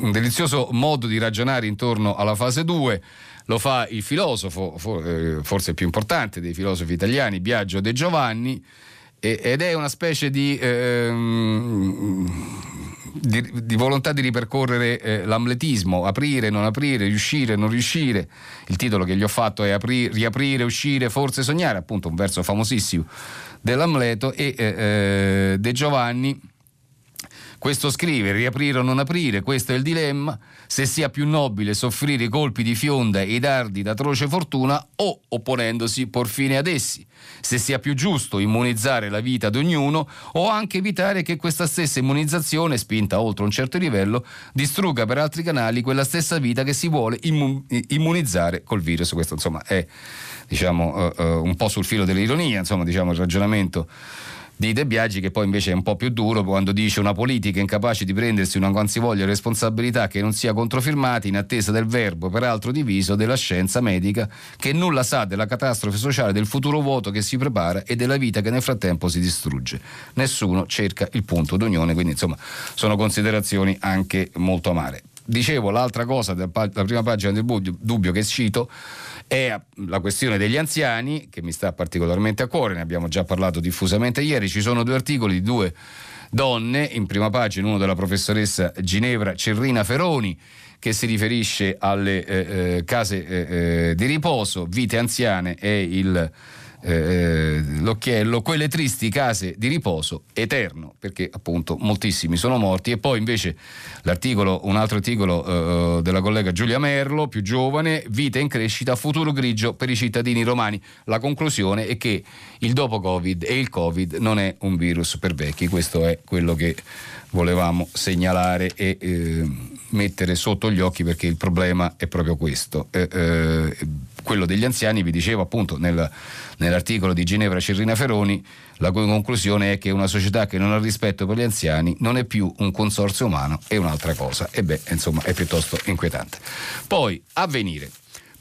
S2: un delizioso modo di ragionare intorno alla fase 2 lo fa il filosofo, eh, forse più importante dei filosofi italiani, Biagio De Giovanni, ed è una specie di ehm, di, di, volontà di ripercorrere eh, l'amletismo, aprire, non aprire, riuscire, non riuscire. Il titolo che gli ho fatto è apri, riaprire, uscire, forse sognare, appunto un verso famosissimo dell'Amleto e eh, eh De Giovanni questo scrive, riaprire o non aprire, questo è il dilemma, se sia più nobile soffrire i colpi di fionda e i dardi d'atroce fortuna o, opponendosi, por fine ad essi, se sia più giusto immunizzare la vita di ognuno o anche evitare che questa stessa immunizzazione, spinta oltre un certo livello, distrugga per altri canali quella stessa vita che si vuole immunizzare col virus. Questo insomma è diciamo, uh, uh, un po' sul filo dell'ironia, insomma, diciamo, il ragionamento di De Biagi che poi invece è un po' più duro quando dice una politica incapace di prendersi una qualsivoglia responsabilità che non sia controfirmata in attesa del verbo peraltro diviso della scienza medica che nulla sa della catastrofe sociale del futuro vuoto che si prepara e della vita che nel frattempo si distrugge. Nessuno cerca il punto d'unione, quindi insomma sono considerazioni anche molto amare. Dicevo l'altra cosa della prima pagina del dubbio che cito è la questione degli anziani, che mi sta particolarmente a cuore, ne abbiamo già parlato diffusamente ieri, ci sono due articoli di due donne, in prima pagina uno della professoressa Ginevra Cerrina Feroni, che si riferisce alle eh, eh, case eh, eh di riposo, vite anziane e il eh, l'occhiello, quelle tristi case di riposo eterno, perché appunto moltissimi sono morti. E poi invece l'articolo, un altro articolo eh, della collega Giulia Merlo, più giovane, vita in crescita, futuro grigio per i cittadini romani. La conclusione è che il dopo Covid e il Covid non è un virus per vecchi, questo è quello che volevamo segnalare e eh, mettere sotto gli occhi perché il problema è proprio questo. Eh, eh, quello degli anziani, vi dicevo appunto nel, nell'articolo di Ginevra Cerrina Feroni, la cui conclusione è che una società che non ha rispetto per gli anziani non è più un consorzio umano, è un'altra cosa. E beh, insomma, è piuttosto inquietante. Poi, avvenire.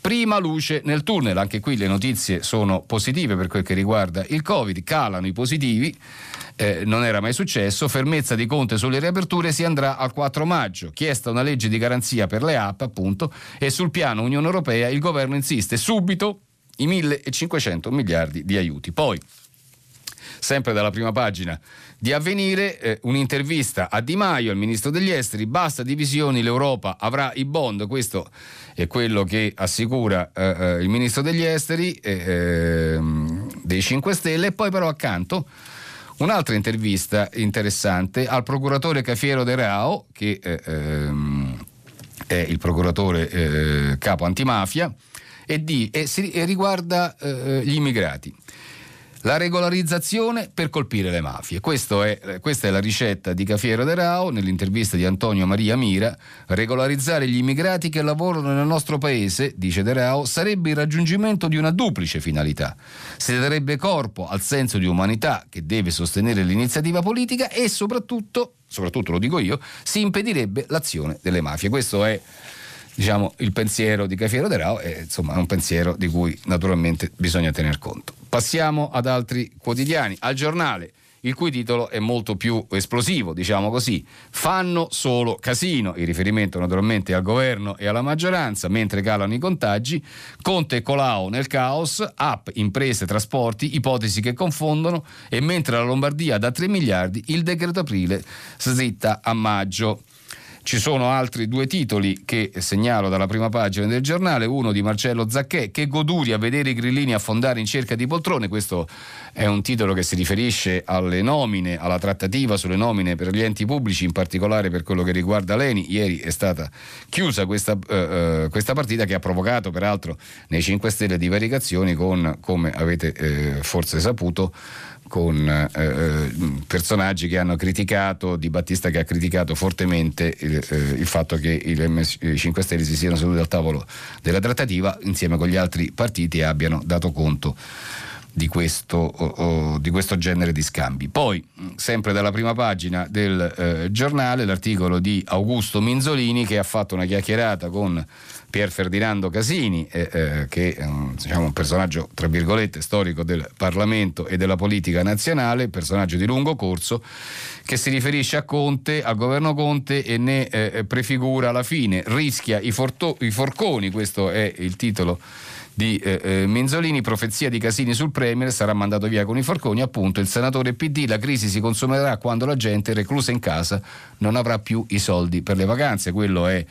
S2: Prima luce nel tunnel, anche qui le notizie sono positive per quel che riguarda il Covid, calano i positivi, eh, non era mai successo, fermezza di Conte sulle riaperture si andrà al 4 maggio, chiesta una legge di garanzia per le app appunto e sul piano Unione Europea il governo insiste subito i 1500 miliardi di aiuti. Poi, sempre dalla prima pagina di avvenire, eh, un'intervista a Di Maio, il ministro degli esteri, basta divisioni, l'Europa avrà i bond, questo è quello che assicura eh, eh il ministro degli esteri eh, ehm, dei 5 Stelle, e poi però accanto un'altra intervista interessante al procuratore Cafiero De Rao, che eh, ehm, è il procuratore eh, capo antimafia, e, di, e, si, e riguarda gli immigrati. La regolarizzazione per colpire le mafie. È, questa è la ricetta di Cafiero De Rao nell'intervista di Antonio Maria Mira. Regolarizzare gli immigrati che lavorano nel nostro paese, dice De Rao, sarebbe il raggiungimento di una duplice finalità. Si darebbe corpo al senso di umanità che deve sostenere l'iniziativa politica e soprattutto, soprattutto lo dico io, si impedirebbe l'azione delle mafie. Questo è diciamo, il pensiero di Cafiero De Rao è insomma, un pensiero di cui naturalmente bisogna tener conto. Passiamo ad altri quotidiani, al giornale il cui titolo è molto più esplosivo, diciamo così. Fanno solo casino, il riferimento naturalmente al governo e alla maggioranza, mentre calano i contagi. Conte e Colau nel caos, app, imprese, trasporti, ipotesi che confondono e mentre la Lombardia da 3 miliardi, il decreto aprile slitta a maggio. Ci sono altri due titoli che segnalo dalla prima pagina del giornale, uno di Marcello Zacchè, che goduri a vedere i grillini affondare in cerca di poltrone, questo è un titolo che si riferisce alle nomine, alla trattativa sulle nomine per gli enti pubblici, in particolare per quello che riguarda l'ENI. Ieri è stata chiusa questa, eh, questa partita che ha provocato peraltro nei 5 Stelle divaricazioni con, come avete eh, forse saputo, con eh, eh, personaggi che hanno criticato, Di Battista che ha criticato fortemente il, eh, il fatto che i 5 Stelle si siano seduti al tavolo della trattativa insieme con gli altri partiti e abbiano dato conto di questo, oh, di questo, genere di scambi. Poi, sempre dalla prima pagina del eh, giornale, l'articolo di Augusto Minzolini che ha fatto una chiacchierata con Pier Ferdinando Casini, eh, eh, che è un, diciamo, un, personaggio, tra virgolette, storico del Parlamento e della politica nazionale, personaggio di lungo corso, che si riferisce a Conte, al governo Conte e ne eh, prefigura la fine, rischia i, forto- i forconi, questo è il titolo di eh, eh, Menzolini, profezia di Casini sul Premier, sarà mandato via con i forconi, appunto il senatore PD, la crisi si consumerà quando la gente reclusa in casa non avrà più i soldi per le vacanze, quello è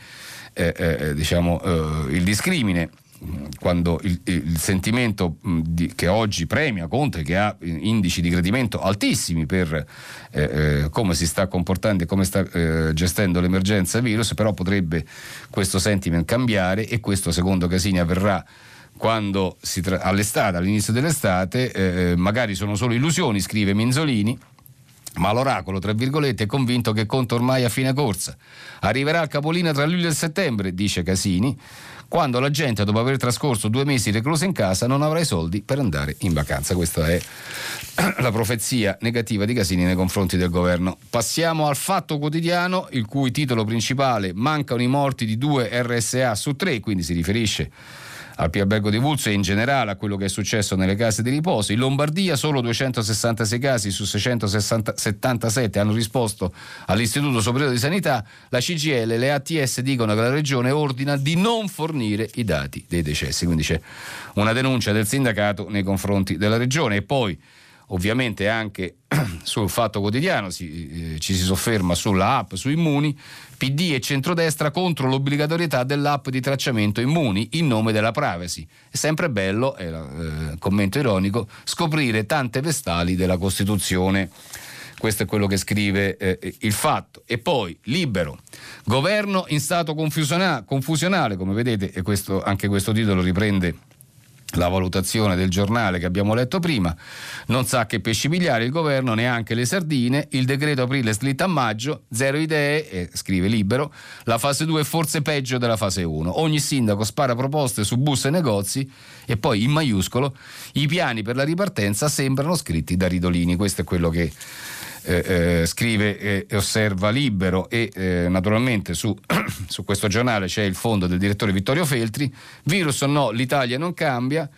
S2: eh, eh diciamo, eh, il discrimine quando il, il sentimento di, che oggi premia Conte, che ha indici di gradimento altissimi per eh, eh, come si sta comportando e come sta eh, gestendo l'emergenza virus, però potrebbe questo sentiment cambiare e questo secondo Casini avverrà quando tra- all'estate, all'inizio dell'estate, eh, magari sono solo illusioni, scrive Minzolini. Ma l'oracolo, tra virgolette, è convinto che conta ormai a fine corsa. Arriverà al capolino tra luglio e settembre, dice Casini, quando la gente, dopo aver trascorso due mesi reclusa in casa, non avrà i soldi per andare in vacanza. Questa è [CLEARS THROAT] la profezia negativa di Casini nei confronti del governo. Passiamo al fatto quotidiano, il cui titolo principale mancano i morti di due RSA su tre, quindi si riferisce al Pio Albergo di Vulso e in generale a quello che è successo nelle case di riposo. In Lombardia solo 266 casi su 677 hanno risposto all'Istituto Superiore di Sanità. La CGL e le ATS dicono che la Regione ordina di non fornire i dati dei decessi. Quindi c'è una denuncia del sindacato nei confronti della Regione e poi ovviamente anche [CLEARS THROAT] sul fatto quotidiano si, eh, ci si sofferma sulla app su Immuni PD e centrodestra contro l'obbligatorietà dell'app di tracciamento Immuni in nome della privacy. È sempre bello, è eh, commento ironico, scoprire tante vestali della Costituzione. Questo è quello che scrive eh, il fatto. E poi, libero, governo in stato confusionale, come vedete, e questo, anche questo titolo riprende la valutazione del giornale che abbiamo letto prima, non sa che pesci pigliare il governo, neanche le sardine, il decreto aprile slitta a maggio, zero idee, e scrive libero, la fase 2 è forse peggio della fase 1, ogni sindaco spara proposte su bus e negozi e poi in maiuscolo i piani per la ripartenza sembrano scritti da Ridolini, questo è quello che eh, eh, scrive e osserva libero e eh, naturalmente su, [CLEARS THROAT] su, questo giornale c'è il fondo del direttore Vittorio Feltri, virus o no l'Italia non cambia,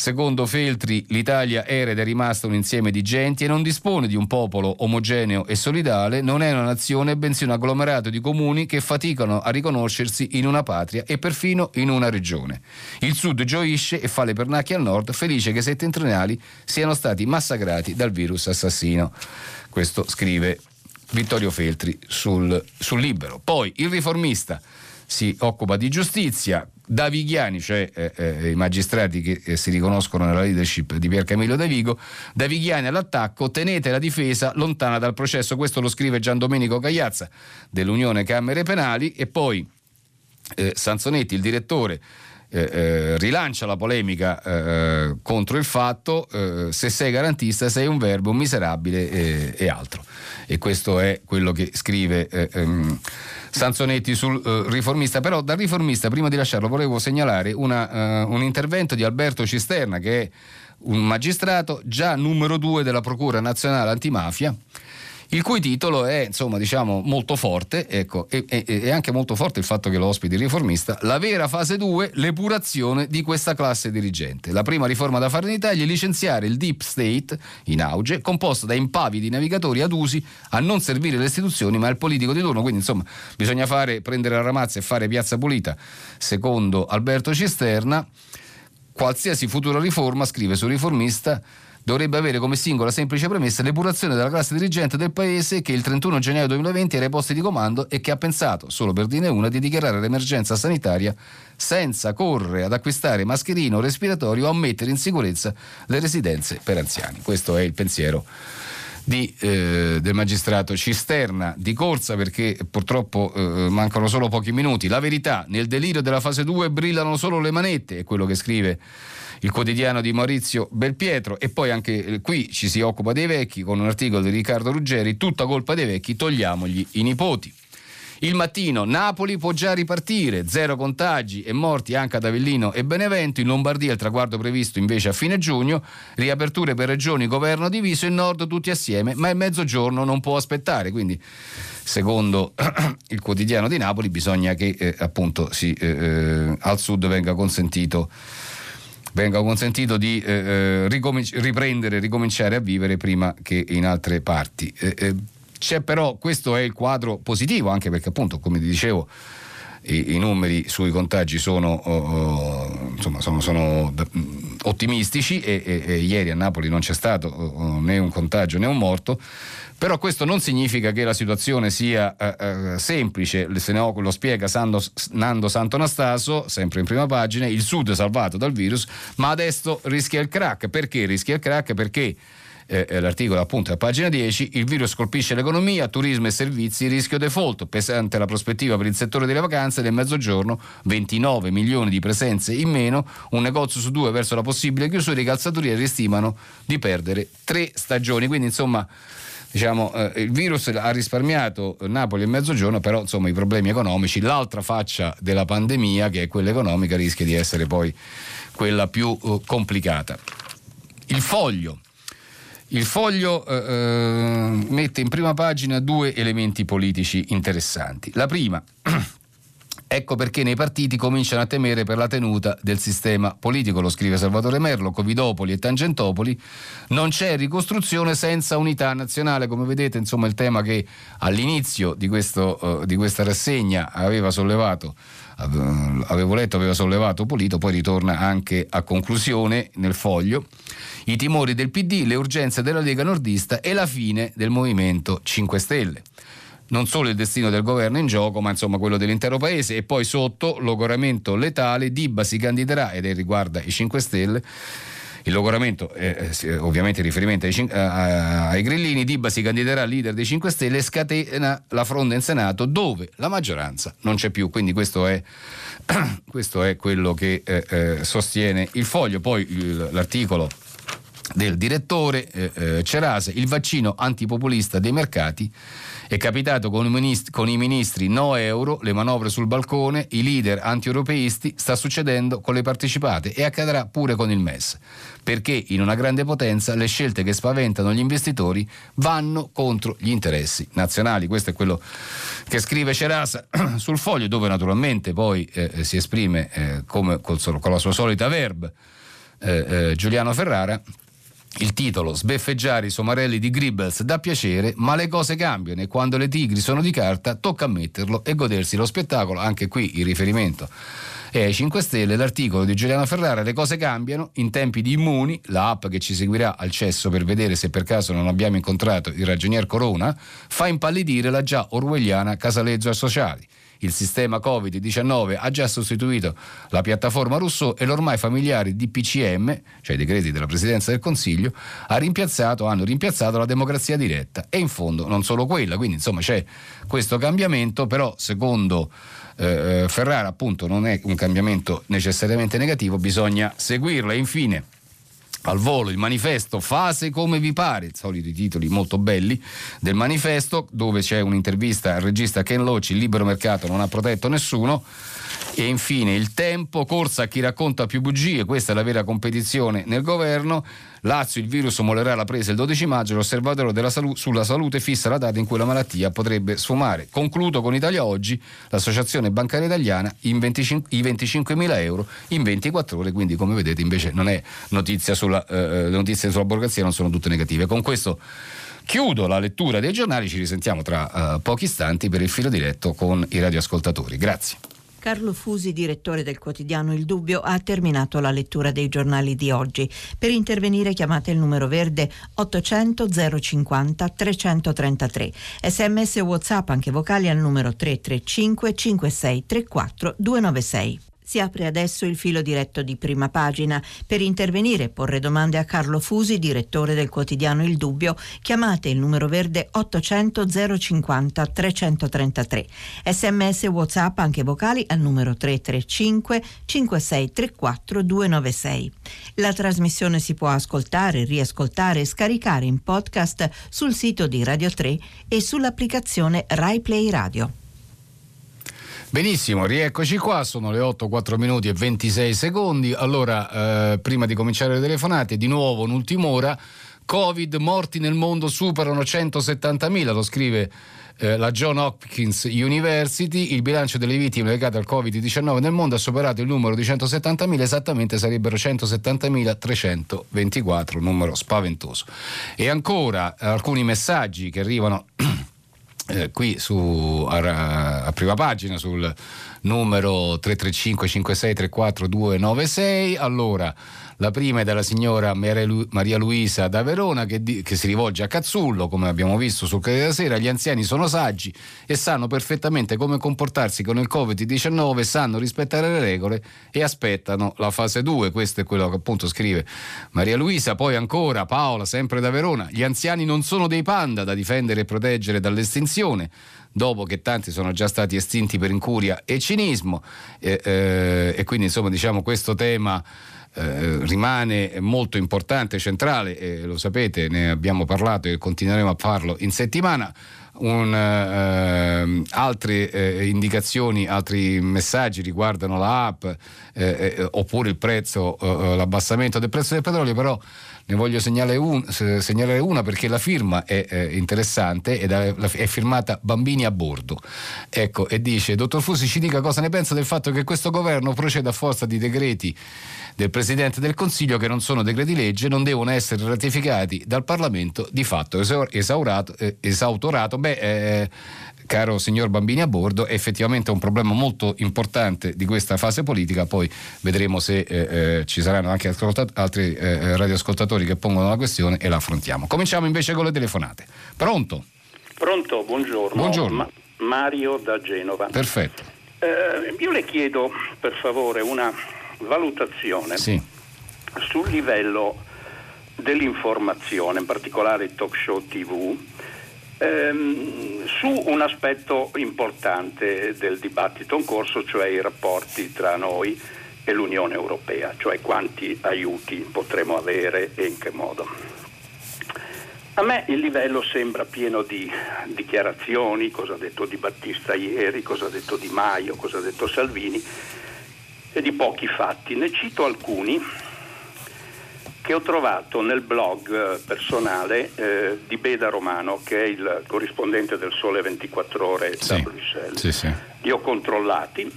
S2: Secondo Feltri, l'Italia era ed è rimasta un insieme di genti e non dispone di un popolo omogeneo e solidale, non è una nazione, bensì un agglomerato di comuni che faticano a riconoscersi in una patria e perfino in una regione. Il sud gioisce e fa le pernacchie al nord, felice che i settentrionali siano stati massacrati dal virus assassino. Questo scrive Vittorio Feltri sul, sul Libero. Poi il riformista si occupa di giustizia, Davighiani, cioè eh, eh, i magistrati che eh, si riconoscono nella leadership di Pier Camillo Davigo, Davighiani all'attacco, tenete la difesa lontana dal processo, questo lo scrive Gian Domenico Cagliazza dell'Unione Camere Penali. E poi eh, Sanzonetti, il direttore, eh, eh, rilancia la polemica eh, contro il fatto se sei garantista sei un verbo miserabile e altro. E questo è quello che scrive ehm, Sanzonetti sul riformista, però dal riformista prima di lasciarlo volevo segnalare una, un intervento di Alberto Cisterna che è un magistrato già numero due della Procura Nazionale Antimafia il cui titolo è insomma diciamo molto forte ecco, e, e, e, anche molto forte il fatto che lo ospiti riformista la vera fase 2 l'epurazione di questa classe dirigente. La prima riforma da fare in Italia è licenziare il deep state in auge composto da impavidi navigatori adusi a non servire le istituzioni ma al politico di turno. Quindi insomma bisogna fare, prendere la ramazza e fare piazza pulita secondo Alberto Cisterna. Qualsiasi futura riforma scrive sul riformista dovrebbe avere come singola semplice premessa l'epurazione della classe dirigente del paese che il 31 gennaio 2020 era ai posti di comando e che ha pensato, solo per dirne una, di dichiarare l'emergenza sanitaria senza correre ad acquistare mascherino respiratorio o a mettere in sicurezza le residenze per anziani. Questo è il pensiero di, eh, del magistrato Cisterna di corsa perché purtroppo eh, mancano solo pochi minuti. La verità, nel delirio della fase 2 brillano solo le manette, è quello che scrive il quotidiano di Maurizio Belpietro e poi anche eh, qui ci si occupa dei vecchi con un articolo di Riccardo Ruggeri, tutta colpa dei vecchi, togliamogli i nipoti. Il mattino Napoli può già ripartire, zero contagi e morti anche ad Avellino e Benevento, in Lombardia il traguardo previsto invece a fine giugno, riaperture per regioni, governo diviso e nord tutti assieme, ma il mezzogiorno non può aspettare, quindi secondo [CLEARS THROAT] il quotidiano di Napoli bisogna che eh, appunto si, eh, eh al sud venga consentito venga consentito di eh, eh ricominci- riprendere, ricominciare a vivere prima che in altre parti. Eh, eh, c'è però, questo è il quadro positivo, anche perché appunto, come dicevo, i, i numeri sui contagi sono, oh, insomma, sono, sono mm, ottimistici e, e, e, ieri a Napoli non c'è stato oh, né un contagio né un morto però questo non significa che la situazione sia eh, eh, semplice, se no lo spiega Sando, Nando Santonastaso, sempre in prima pagina, il sud salvato dal virus, ma adesso rischia il crack. Perché rischia il crack? Perché eh, eh l'articolo appunto a pagina 10, il virus colpisce l'economia, turismo e servizi, rischio default, pesante la prospettiva per il settore delle vacanze del mezzogiorno, 29 milioni di presenze in meno, un negozio su due verso la possibile chiusura, i calzaturieri stimano di perdere tre stagioni, quindi insomma diciamo, eh, il virus ha risparmiato Napoli e Mezzogiorno, però insomma i problemi economici, l'altra faccia della pandemia, che è quella economica, rischia di essere poi quella più eh, complicata. Il foglio. Il foglio eh, eh mette in prima pagina due elementi politici interessanti. La prima [CLEARS THROAT] Ecco perché nei partiti cominciano a temere per la tenuta del sistema politico, lo scrive Salvatore Merlo, Covidopoli e Tangentopoli. Non c'è ricostruzione senza unità nazionale, come vedete, insomma, il tema che all'inizio di, questo, uh, di questa rassegna aveva sollevato avevo letto, aveva sollevato Polito, poi ritorna anche a conclusione nel foglio. I timori del PD, le urgenze della Lega Nordista e la fine del Movimento 5 Stelle non solo il destino del governo in gioco, ma insomma quello dell'intero paese. E poi sotto logoramento letale, Dibba si candiderà ed è riguarda i 5 Stelle. Il logoramento è ovviamente riferimento ai, ai, grillini, Dibba si candiderà leader dei 5 Stelle e scatena la fronda in Senato dove la maggioranza non c'è più, quindi questo è, [CLEARS THROAT] questo è quello che eh, eh, sostiene il foglio. Poi il, l'articolo del direttore eh, eh Cerase, il vaccino antipopulista dei mercati è capitato con i, ministri, con i ministri no euro, le manovre sul balcone, i leader anti-europeisti, sta succedendo con le partecipate e accadrà pure con il MES. Perché in una grande potenza le scelte che spaventano gli investitori vanno contro gli interessi nazionali. Questo è quello che scrive Cerasa [CLEARS THROAT] sul foglio, dove naturalmente poi eh, si esprime eh, come, col, con la sua solita verba eh, eh, Giuliano Ferrara. Il titolo Sbeffeggiare i somarelli di Gribbles da piacere, ma le cose cambiano e quando le tigri sono di carta tocca ammetterlo e godersi lo spettacolo, anche qui il riferimento e ai 5 Stelle l'articolo di Giuliano Ferrara Le cose cambiano in tempi di Immuni, la app che ci seguirà al cesso per vedere se per caso non abbiamo incontrato il ragionier Corona, fa impallidire la già orwelliana Casalezzo Associati. Il sistema Covid-19 ha già sostituito la piattaforma Rousseau e l'ormai familiare DPCM, cioè i decreti della Presidenza del Consiglio, ha rimpiazzato, hanno rimpiazzato la democrazia diretta. E in fondo non solo quella, quindi insomma c'è questo cambiamento, però secondo eh, Ferrara appunto non è un cambiamento necessariamente negativo, bisogna seguirlo. E infine al volo il manifesto Fase come vi pare, i soliti titoli molto belli del manifesto, dove c'è un'intervista al regista Ken Loach, il libero mercato non ha protetto nessuno. E infine il tempo, corsa a chi racconta più bugie, questa è la vera competizione nel governo. Lazio, il virus molerà la presa il 12 maggio, l'osservatorio salu- sulla salute fissa la data in cui la malattia potrebbe sfumare. Concludo con Italia Oggi, l'associazione bancaria italiana, 25, i 25.000 euro in 24 ore, quindi come vedete invece non è notizia sulla, eh, eh, le notizie sulla borgazia non sono tutte negative. Con questo chiudo la lettura dei giornali, ci risentiamo tra uh, pochi istanti per il filo diretto con i radioascoltatori. Grazie.
S1: Carlo Fusi, direttore del quotidiano Il Dubbio, ha terminato la lettura dei giornali di oggi. Per intervenire chiamate il numero verde 800 050 333. Sms e WhatsApp anche vocali al numero 335 5634 296. Si apre adesso il filo diretto di prima pagina. Per intervenire e porre domande a Carlo Fusi, direttore del quotidiano Il Dubbio, chiamate il numero verde 800 050 333. Sms WhatsApp anche vocali al numero 335 5634 296. La trasmissione si può ascoltare, riascoltare e scaricare in podcast sul sito di Radio 3 e sull'applicazione RaiPlay Radio.
S2: Benissimo, rieccoci qua, sono le 8, 4 minuti e 26 secondi. Allora, eh, prima di cominciare le telefonate, di nuovo un'ultima ora. Covid, morti nel mondo superano 170.000, lo scrive eh, la John Hopkins University. Il bilancio delle vittime legate al Covid-19 nel mondo ha superato il numero di 170.000, esattamente sarebbero 170.324, un numero spaventoso. E ancora alcuni messaggi che arrivano [CLEARS THROAT] eh, qui su, a, a, prima pagina sul numero 335 56 34 296 allora la prima è dalla signora Maria Luisa da Verona che, di, che si rivolge a Cazzullo, come abbiamo visto sul Corriere della Sera. Gli anziani sono saggi e sanno perfettamente come comportarsi con il Covid-19, sanno rispettare le regole e aspettano la fase 2. Questo è quello che appunto scrive Maria Luisa. Poi ancora Paola, sempre da Verona. Gli anziani non sono dei panda da difendere e proteggere dall'estinzione dopo che tanti sono già stati estinti per incuria e cinismo e, eh, e quindi insomma diciamo questo tema eh, rimane molto importante, centrale, eh, lo sapete, ne abbiamo parlato e continueremo a farlo in settimana. Un, eh, altre eh, indicazioni, altri messaggi riguardano la app eh, eh, oppure il prezzo, l'abbassamento del prezzo del petrolio, però ne voglio segnalare, un, segnalare una perché la firma è eh, interessante ed è, è, firmata Bambini a bordo. Ecco, e dice: Dottor Fusi, ci dica cosa ne pensa del fatto che questo governo proceda a forza di decreti del Presidente del Consiglio che non sono decreti legge, non devono essere ratificati dal Parlamento di fatto esaurato, eh, esautorato. Beh, eh, caro signor Bambini a bordo, è effettivamente un problema molto importante di questa fase politica, poi vedremo se eh, eh ci saranno anche altri eh, radioascoltatori che pongono la questione e la affrontiamo. Cominciamo invece con le telefonate. Pronto?
S3: Pronto, buongiorno.
S2: Buongiorno. Ma-
S3: Mario da Genova.
S2: Perfetto.
S3: Eh, io le chiedo per favore una valutazione
S2: sì.
S3: sul livello dell'informazione, in particolare il talk show TV, ehm, su un aspetto importante del dibattito in corso, cioè i rapporti tra noi e l'Unione Europea, cioè quanti aiuti potremo avere e in che modo. A me il livello sembra pieno di dichiarazioni, cosa ha detto Di Battista ieri, cosa ha detto Di Maio, cosa ha detto Salvini, e di pochi fatti. Ne cito alcuni che ho trovato nel blog eh, personale eh, di Beda Romano, che è il corrispondente del Sole 24 Ore
S2: sì,
S3: da Bruxelles.
S2: Sì, sì.
S3: Li ho controllati,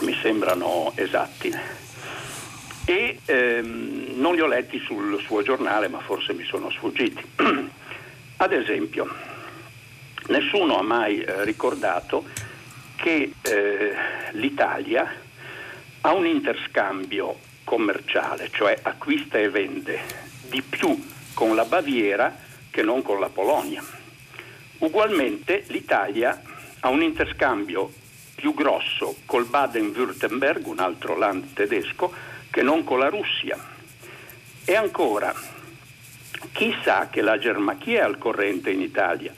S3: mi sembrano esatti. e ehm, non li ho letti sul suo giornale, ma forse mi sono sfuggiti. [CLEARS THROAT] Ad esempio, nessuno ha mai eh, ricordato che eh, l'Italia ha un interscambio commerciale, cioè acquista e vende di più con la Baviera che non con la Polonia. Ugualmente l'Italia ha un interscambio più grosso col Baden-Württemberg, un altro land tedesco, che non con la Russia. E ancora, chi sa che la Germania, è al corrente in Italia?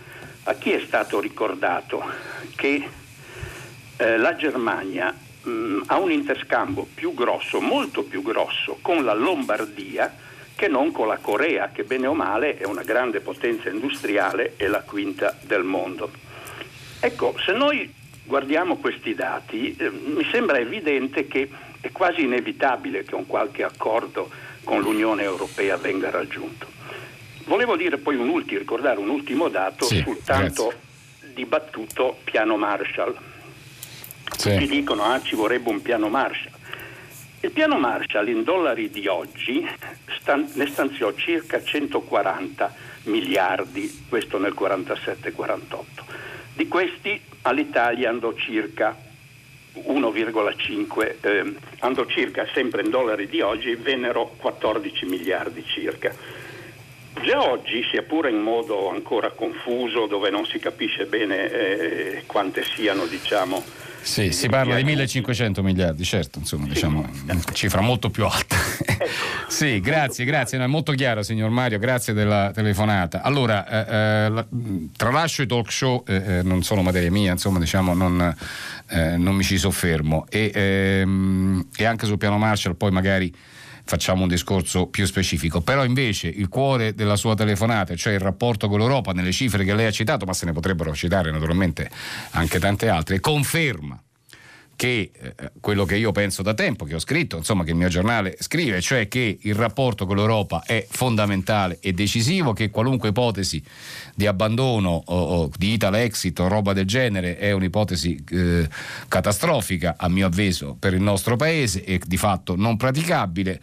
S3: A chi è stato ricordato che eh, la Germania mh, mm, ha un interscambio più grosso, molto più grosso, con la Lombardia che non con la Corea, che bene o male è una grande potenza industriale e la quinta del mondo. Ecco, se noi guardiamo questi dati, eh, mi sembra evidente che è quasi inevitabile che un qualche accordo con l'Unione Europea venga raggiunto. Volevo dire poi un ultimo, ricordare un ultimo dato sì, sul tanto grazie. dibattuto piano Marshall. Sì. Tutti dicono ah ci vorrebbe un piano Marshall. Il piano Marshall in dollari di oggi stan- ne stanziò circa 140 miliardi, questo nel 47-48. Di questi all'Italia andò circa 1,5, eh, andò circa, sempre in dollari di oggi, vennero 14 miliardi circa. Già oggi, sia pure in modo ancora confuso, dove non si capisce bene eh, quante siano, diciamo,
S2: sì, si parla di 1500 miliardi, certo, insomma, diciamo cifra molto più alta. Ecco. [LAUGHS] sì, grazie, grazie, no, è molto chiaro signor Mario, grazie della telefonata. Allora, eh, eh, la, tralascio i talk show, eh, eh, non sono materia mia, insomma, diciamo, non, eh, non mi ci soffermo. E, ehm, e anche sul piano Marshall poi magari facciamo un discorso più specifico. Però invece il cuore della sua telefonata, cioè il rapporto con l'Europa, nelle cifre che lei ha citato, ma se ne potrebbero citare naturalmente anche tante altre, conferma che eh, quello che io penso da tempo, che ho scritto, insomma che il mio giornale scrive, cioè che il rapporto con l'Europa è fondamentale e decisivo, che qualunque ipotesi di abbandono o, o di Ital Exit o roba del genere è un'ipotesi eh, catastrofica a mio avviso per il nostro paese e di fatto non praticabile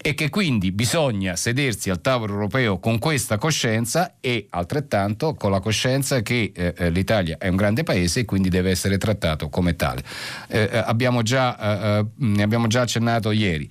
S2: e che quindi bisogna sedersi al tavolo europeo con questa coscienza e altrettanto con la coscienza che eh, eh l'Italia è un grande paese e quindi deve essere trattato come tale. Eh, eh abbiamo già, eh, eh, ne abbiamo già accennato ieri.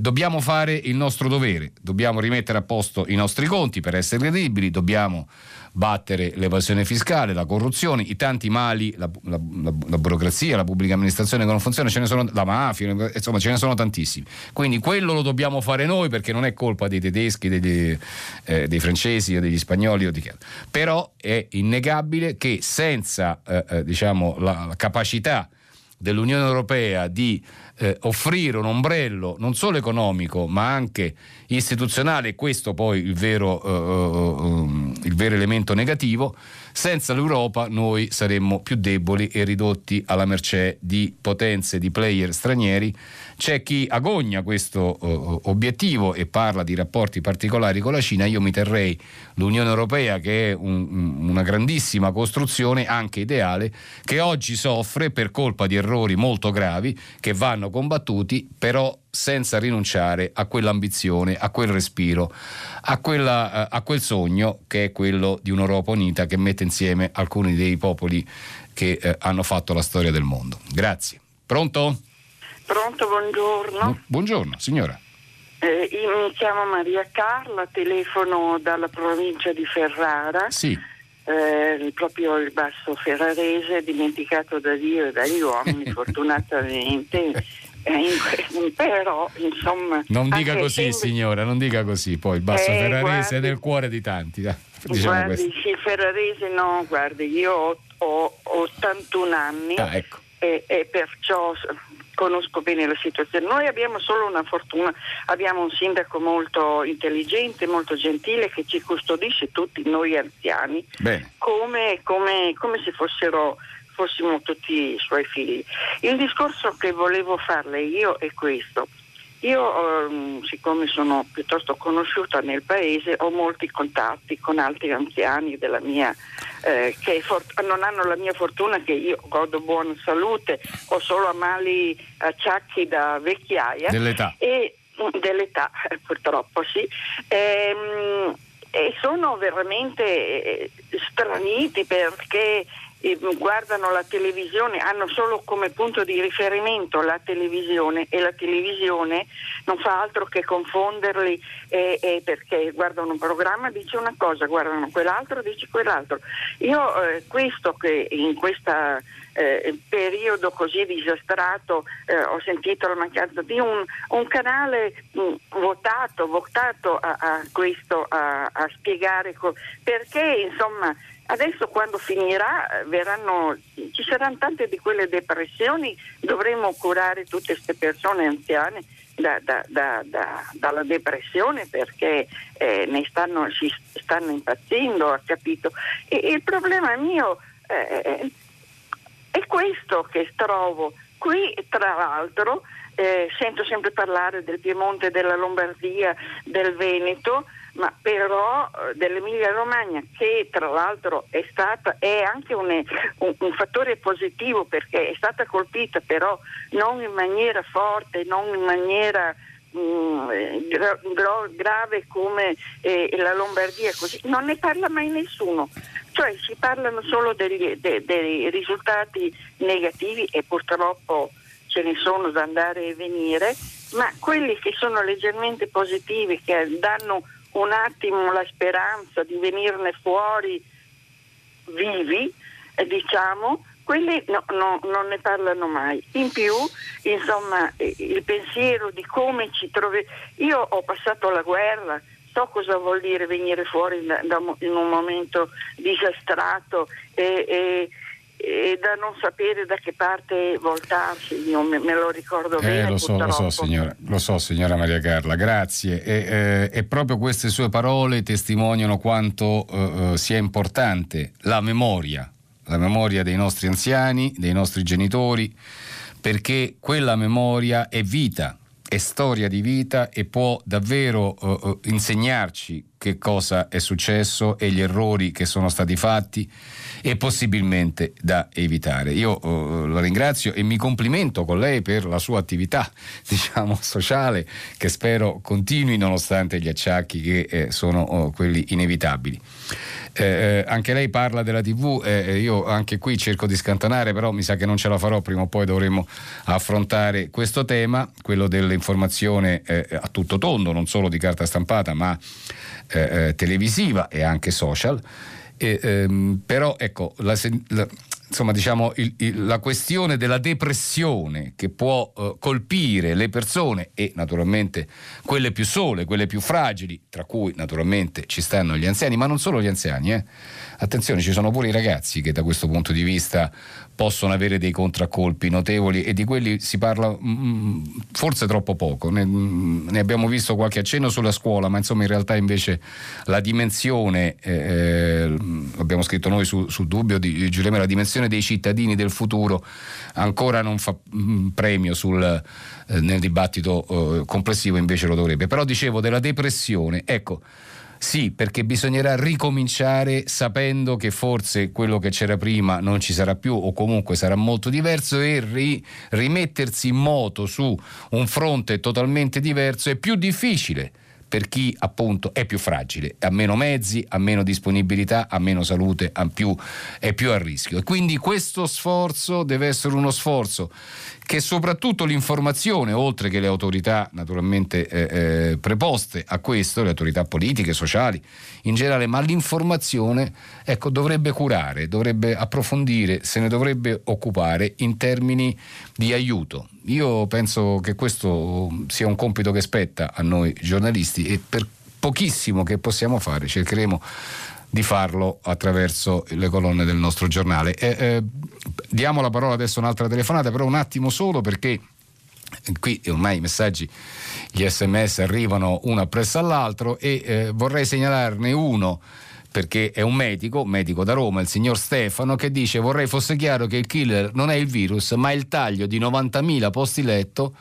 S2: dobbiamo fare il nostro dovere, dobbiamo rimettere a posto i nostri conti per essere credibili, dobbiamo battere l'evasione fiscale, la corruzione, i tanti mali, la, la, la, la burocrazia, la pubblica amministrazione che non funziona, sono, la mafia, insomma ce ne sono tantissimi. Quindi quello lo dobbiamo fare noi perché non è colpa dei tedeschi, degli, eh, dei francesi o degli spagnoli o di che. Però è innegabile che senza eh, eh diciamo, la capacità dell'Unione Europea di eh, offrire un ombrello non solo economico ma anche istituzionale, e questo poi il vero, uh, il vero elemento negativo, senza l'Europa noi saremmo più deboli e ridotti alla mercé di potenze, di player stranieri. C'è chi agogna questo uh, obiettivo e parla di rapporti particolari con la Cina. Io mi terrei l'Unione Europea, che è un, una grandissima costruzione, anche ideale, che oggi soffre per colpa di errori molto gravi che vanno combattuti, però senza rinunciare a quell'ambizione, a quel respiro, a, quella, eh, a, quel sogno che è quello di un'Europa unita che mette insieme alcuni dei popoli che eh, hanno fatto la storia del mondo. Grazie. Pronto?
S4: Pronto, buongiorno.
S2: buongiorno, signora.
S4: Eh, io mi chiamo Maria Carla, telefono dalla provincia di Ferrara.
S2: Sì.
S4: Eh, proprio il basso ferrarese, dimenticato da Dio e dagli uomini, [LAUGHS] fortunatamente eh, però insomma
S2: non dica così tempi... signora non dica così poi il basso eh, ferrarese guardi, è nel cuore di tanti [LAUGHS]
S4: diciamo guardi sì ferrarese no guardi io ho, ho 81 anni
S2: ah, ecco.
S4: e, e perciò conosco bene la situazione. Noi abbiamo solo una fortuna, abbiamo un sindaco molto intelligente, molto gentile che ci custodisce tutti noi anziani come, come, come se fossero fossimo tutti i suoi figli. Il discorso che volevo farle io è questo. Io, ehm, siccome sono piuttosto conosciuta nel paese, ho molti contatti con altri anziani mia, eh, che for- non hanno la mia fortuna che io godo buona salute, ho solo amali acciacchi da vecchiaia.
S2: Dell'età.
S4: E, mm, dell'età, purtroppo sì. Ehm, e sono veramente eh, straniti perché guardano la televisione, hanno solo come punto di riferimento la televisione e la televisione non fa altro che confonderli eh, eh, perché guardano un programma dice una cosa, guardano quell'altro dice quell'altro. Io eh, questo che in questo eh, periodo così disastrato eh, ho sentito la mancanza di un, un canale mh, mm, votato, votato a, a questo, a, a spiegare co- perché insomma Adesso quando finirà eh, verranno, ci saranno tante di quelle depressioni, dovremo curare tutte queste persone anziane da, da, da, dalla depressione perché eh, ne stanno, si stanno impazzendo, ha capito. E, il problema mio eh, è questo che trovo. Qui tra l'altro eh, sento sempre parlare del Piemonte, della Lombardia, del Veneto ma però eh, dell'Emilia Romagna che tra l'altro è stata è anche un, un, un, fattore positivo perché è stata colpita però non in maniera forte, non in maniera mm, gra, gra, grave come eh, la Lombardia così. non ne parla mai nessuno cioè si parlano solo degli, de, dei risultati negativi e purtroppo ce ne sono da andare e venire ma quelli che sono leggermente positivi che danno un attimo la speranza di venirne fuori vivi, eh, diciamo, quelli no, no, non ne parlano mai. In più, insomma, eh, il pensiero di come ci troviamo. Io ho passato la guerra, so cosa vuol dire venire fuori da, da, in un momento disastrato e, e e da non sapere da che parte voltarsi, io me, me lo ricordo
S2: eh,
S4: bene.
S2: Lo so, lo so, signora, lo so, signora Maria Carla, grazie. E, eh, e proprio queste sue parole testimoniano quanto eh, eh, sia importante la memoria, la memoria dei nostri anziani, dei nostri genitori, perché quella memoria è vita, è storia di vita e può davvero uh, insegnarci che cosa è successo e gli errori che sono stati fatti e possibilmente da evitare. Io uh, la ringrazio e mi complimento con lei per la sua attività, [LAUGHS] diciamo, sociale, che spero continui nonostante gli acciacchi che eh, sono uh, quelli inevitabili. Eh, eh, anche lei parla della TV, eh, io anche qui cerco di scantonare, però mi sa che non ce la farò, prima o poi dovremo affrontare questo tema, quello dell'informazione eh, a tutto tondo, non solo di carta stampata, ma eh, eh, televisiva e anche social. E, ehm, però ecco, la, la, insomma, diciamo, il, il, la questione della depressione che può uh, colpire le persone e naturalmente quelle più sole, quelle più fragili, tra cui naturalmente ci stanno gli anziani, ma non solo gli anziani, eh. attenzione, ci sono pure i ragazzi che da questo punto di vista possono avere dei contraccolpi notevoli e di quelli si parla mm, mm forse troppo poco. Ne, mm, ne, abbiamo visto qualche accenno sulla scuola, ma insomma in realtà invece la dimensione, eh, eh abbiamo scritto noi su, su Dubbio di Giuliano, la dimensione dei cittadini del futuro ancora non fa mm, premio sul, eh, nel dibattito eh, complessivo, invece lo dovrebbe. Però dicevo della depressione, ecco sì, perché bisognerà ricominciare sapendo che forse quello che c'era prima non ci sarà più o comunque sarà molto diverso e ri- rimettersi in moto su un fronte totalmente diverso è più difficile per chi appunto è più fragile, ha meno mezzi, ha meno disponibilità, ha meno salute, ha più, è più a rischio. E quindi questo sforzo deve essere uno sforzo che soprattutto l'informazione, oltre che le autorità naturalmente eh, eh, preposte a questo, le autorità politiche, sociali in generale, ma l'informazione ecco, dovrebbe curare, dovrebbe approfondire, se ne dovrebbe occupare in termini di aiuto. Io penso che questo sia un compito che spetta a noi giornalisti e per pochissimo che possiamo fare cercheremo di farlo attraverso le colonne del nostro giornale. Eh, eh, diamo la parola adesso a un'altra telefonata, però un attimo solo perché qui ormai i messaggi, gli sms arrivano uno appresso all'altro e eh, vorrei segnalarne uno perché è un medico, medico da Roma, il signor Stefano, che dice vorrei fosse chiaro che il killer non è il virus, ma il taglio di 90.000 posti letto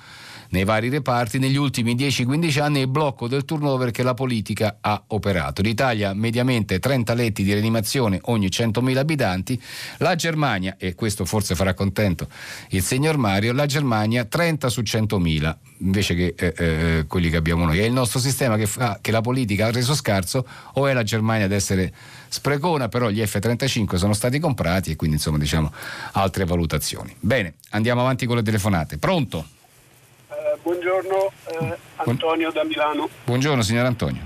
S2: nei vari reparti, negli ultimi 10-15 anni è il blocco del turnover che la politica ha operato. L'Italia mediamente 30 letti di rianimazione ogni 100.000 abitanti, la Germania, e questo forse farà contento il signor Mario, la Germania 30 su 100.000 invece che eh, eh, quelli che abbiamo noi. È il nostro sistema che fa che la politica ha reso scarso o è la Germania ad essere sprecona, però gli F-35 sono stati comprati e quindi insomma diciamo altre valutazioni. Bene, andiamo avanti con le telefonate. Pronto?
S5: Eh, buongiorno, eh, Antonio da Milano.
S2: Buongiorno signor Antonio.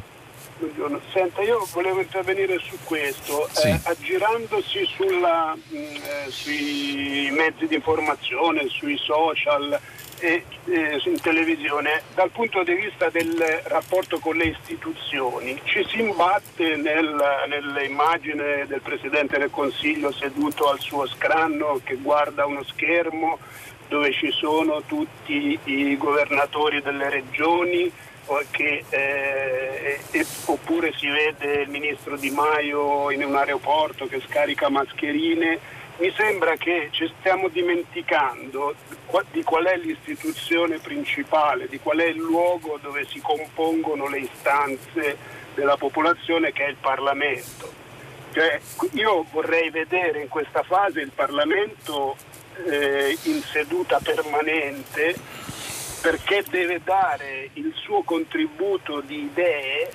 S5: Buongiorno. Senta, io volevo intervenire su questo, sì. eh, aggirandosi sulla, mh, mm, eh, sui mezzi di informazione, sui social, e, eh, in televisione dal punto di vista del rapporto con le istituzioni ci si imbatte nel, nell'immagine del Presidente del Consiglio seduto al suo scranno che guarda uno schermo dove ci sono tutti i governatori delle regioni che, eh, eh, oppure si vede il ministro Di Maio in un aeroporto che scarica mascherine mi sembra che ci stiamo dimenticando di qual è l'istituzione principale, di qual è il luogo dove si compongono le istanze della popolazione che è il Parlamento. Cioè, io vorrei vedere in questa fase il Parlamento eh, in seduta permanente perché deve dare il suo contributo di idee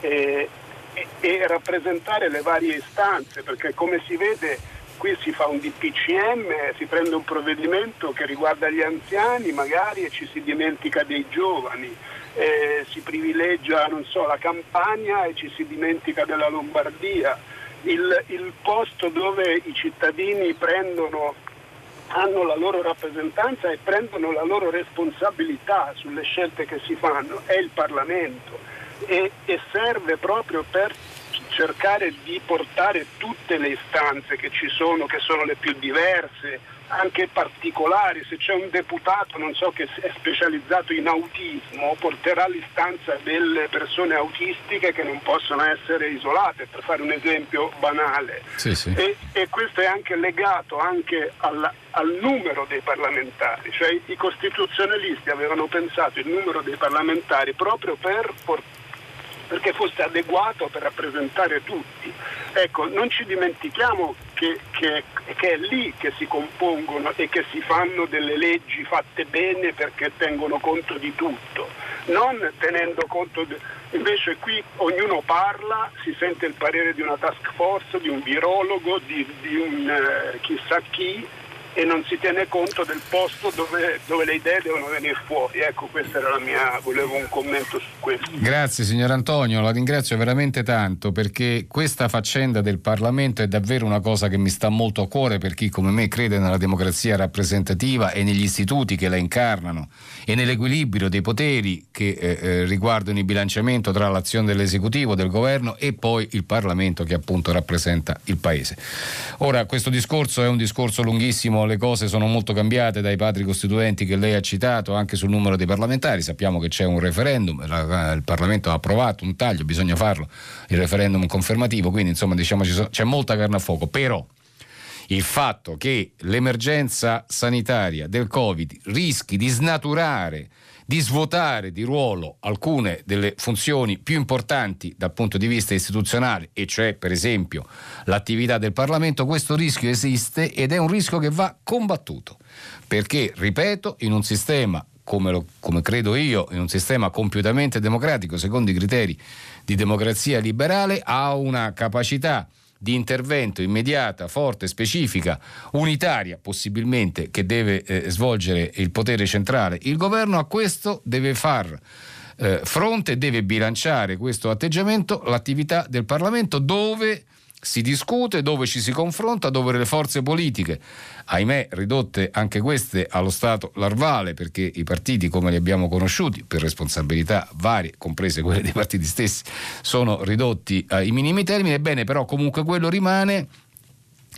S5: eh, e, e rappresentare le varie istanze, perché come si vede qui si fa un DPCM, si prende un provvedimento che riguarda gli anziani magari e ci si dimentica dei giovani, eh, si privilegia so, la campagna e ci si dimentica della Lombardia. Il, il posto dove i cittadini prendono, hanno la loro rappresentanza e prendono la loro responsabilità sulle scelte che si fanno. È il Parlamento e, e serve proprio per cercare di portare tutte le istanze che ci sono, che sono le più diverse, anche particolari, se c'è un deputato, non so, che è specializzato in autismo, porterà l'istanza delle persone autistiche che non possono essere isolate, per fare un esempio banale.
S2: Sì, sì.
S5: E, e, questo è anche legato anche alla, al numero dei parlamentari, cioè i costituzionalisti avevano pensato il numero dei parlamentari proprio per portare perché fosse adeguato per rappresentare tutti. Ecco, non ci dimentichiamo che, che, che, è lì che si compongono e che si fanno delle leggi fatte bene perché tengono conto di tutto, non tenendo conto di... Invece qui ognuno parla, si sente il parere di una task force, di un virologo, di, di un eh, chissà chi e non si tiene conto del posto dove, dove, le idee devono venire fuori. Ecco, questa era la mia, volevo un commento su questo.
S2: Grazie signor Antonio, la ringrazio veramente tanto perché questa faccenda del Parlamento è davvero una cosa che mi sta molto a cuore per chi come me crede nella democrazia rappresentativa e negli istituti che la incarnano e nell'equilibrio dei poteri che eh, eh riguardano il bilanciamento tra l'azione dell'esecutivo, del governo e poi il Parlamento che appunto rappresenta il Paese. Ora, questo discorso è un discorso lunghissimo le cose sono molto cambiate dai padri costituenti che lei ha citato anche sul numero dei parlamentari. Sappiamo che c'è un referendum, il Parlamento ha approvato un taglio, bisogna farlo, il referendum confermativo, quindi insomma diciamo c'è molta carne a fuoco. Però il fatto che l'emergenza sanitaria del Covid rischi di snaturare di svuotare di ruolo alcune delle funzioni più importanti dal punto di vista istituzionale, e cioè per esempio l'attività del Parlamento, questo rischio esiste ed è un rischio che va combattuto. Perché, ripeto, in un sistema come, lo, come, credo io, in un sistema compiutamente democratico, secondo i criteri di democrazia liberale, ha una capacità di intervento immediata, forte, specifica, unitaria possibilmente che deve eh, svolgere il potere centrale, il governo a questo deve far eh, fronte, deve bilanciare questo atteggiamento l'attività del Parlamento dove si discute, dove ci si confronta, dove le forze politiche, ahimè ridotte anche queste allo stato larvale, perché i partiti come li abbiamo conosciuti, per responsabilità varie, comprese quelle dei partiti stessi, sono ridotti ai minimi termini, ebbene però comunque quello rimane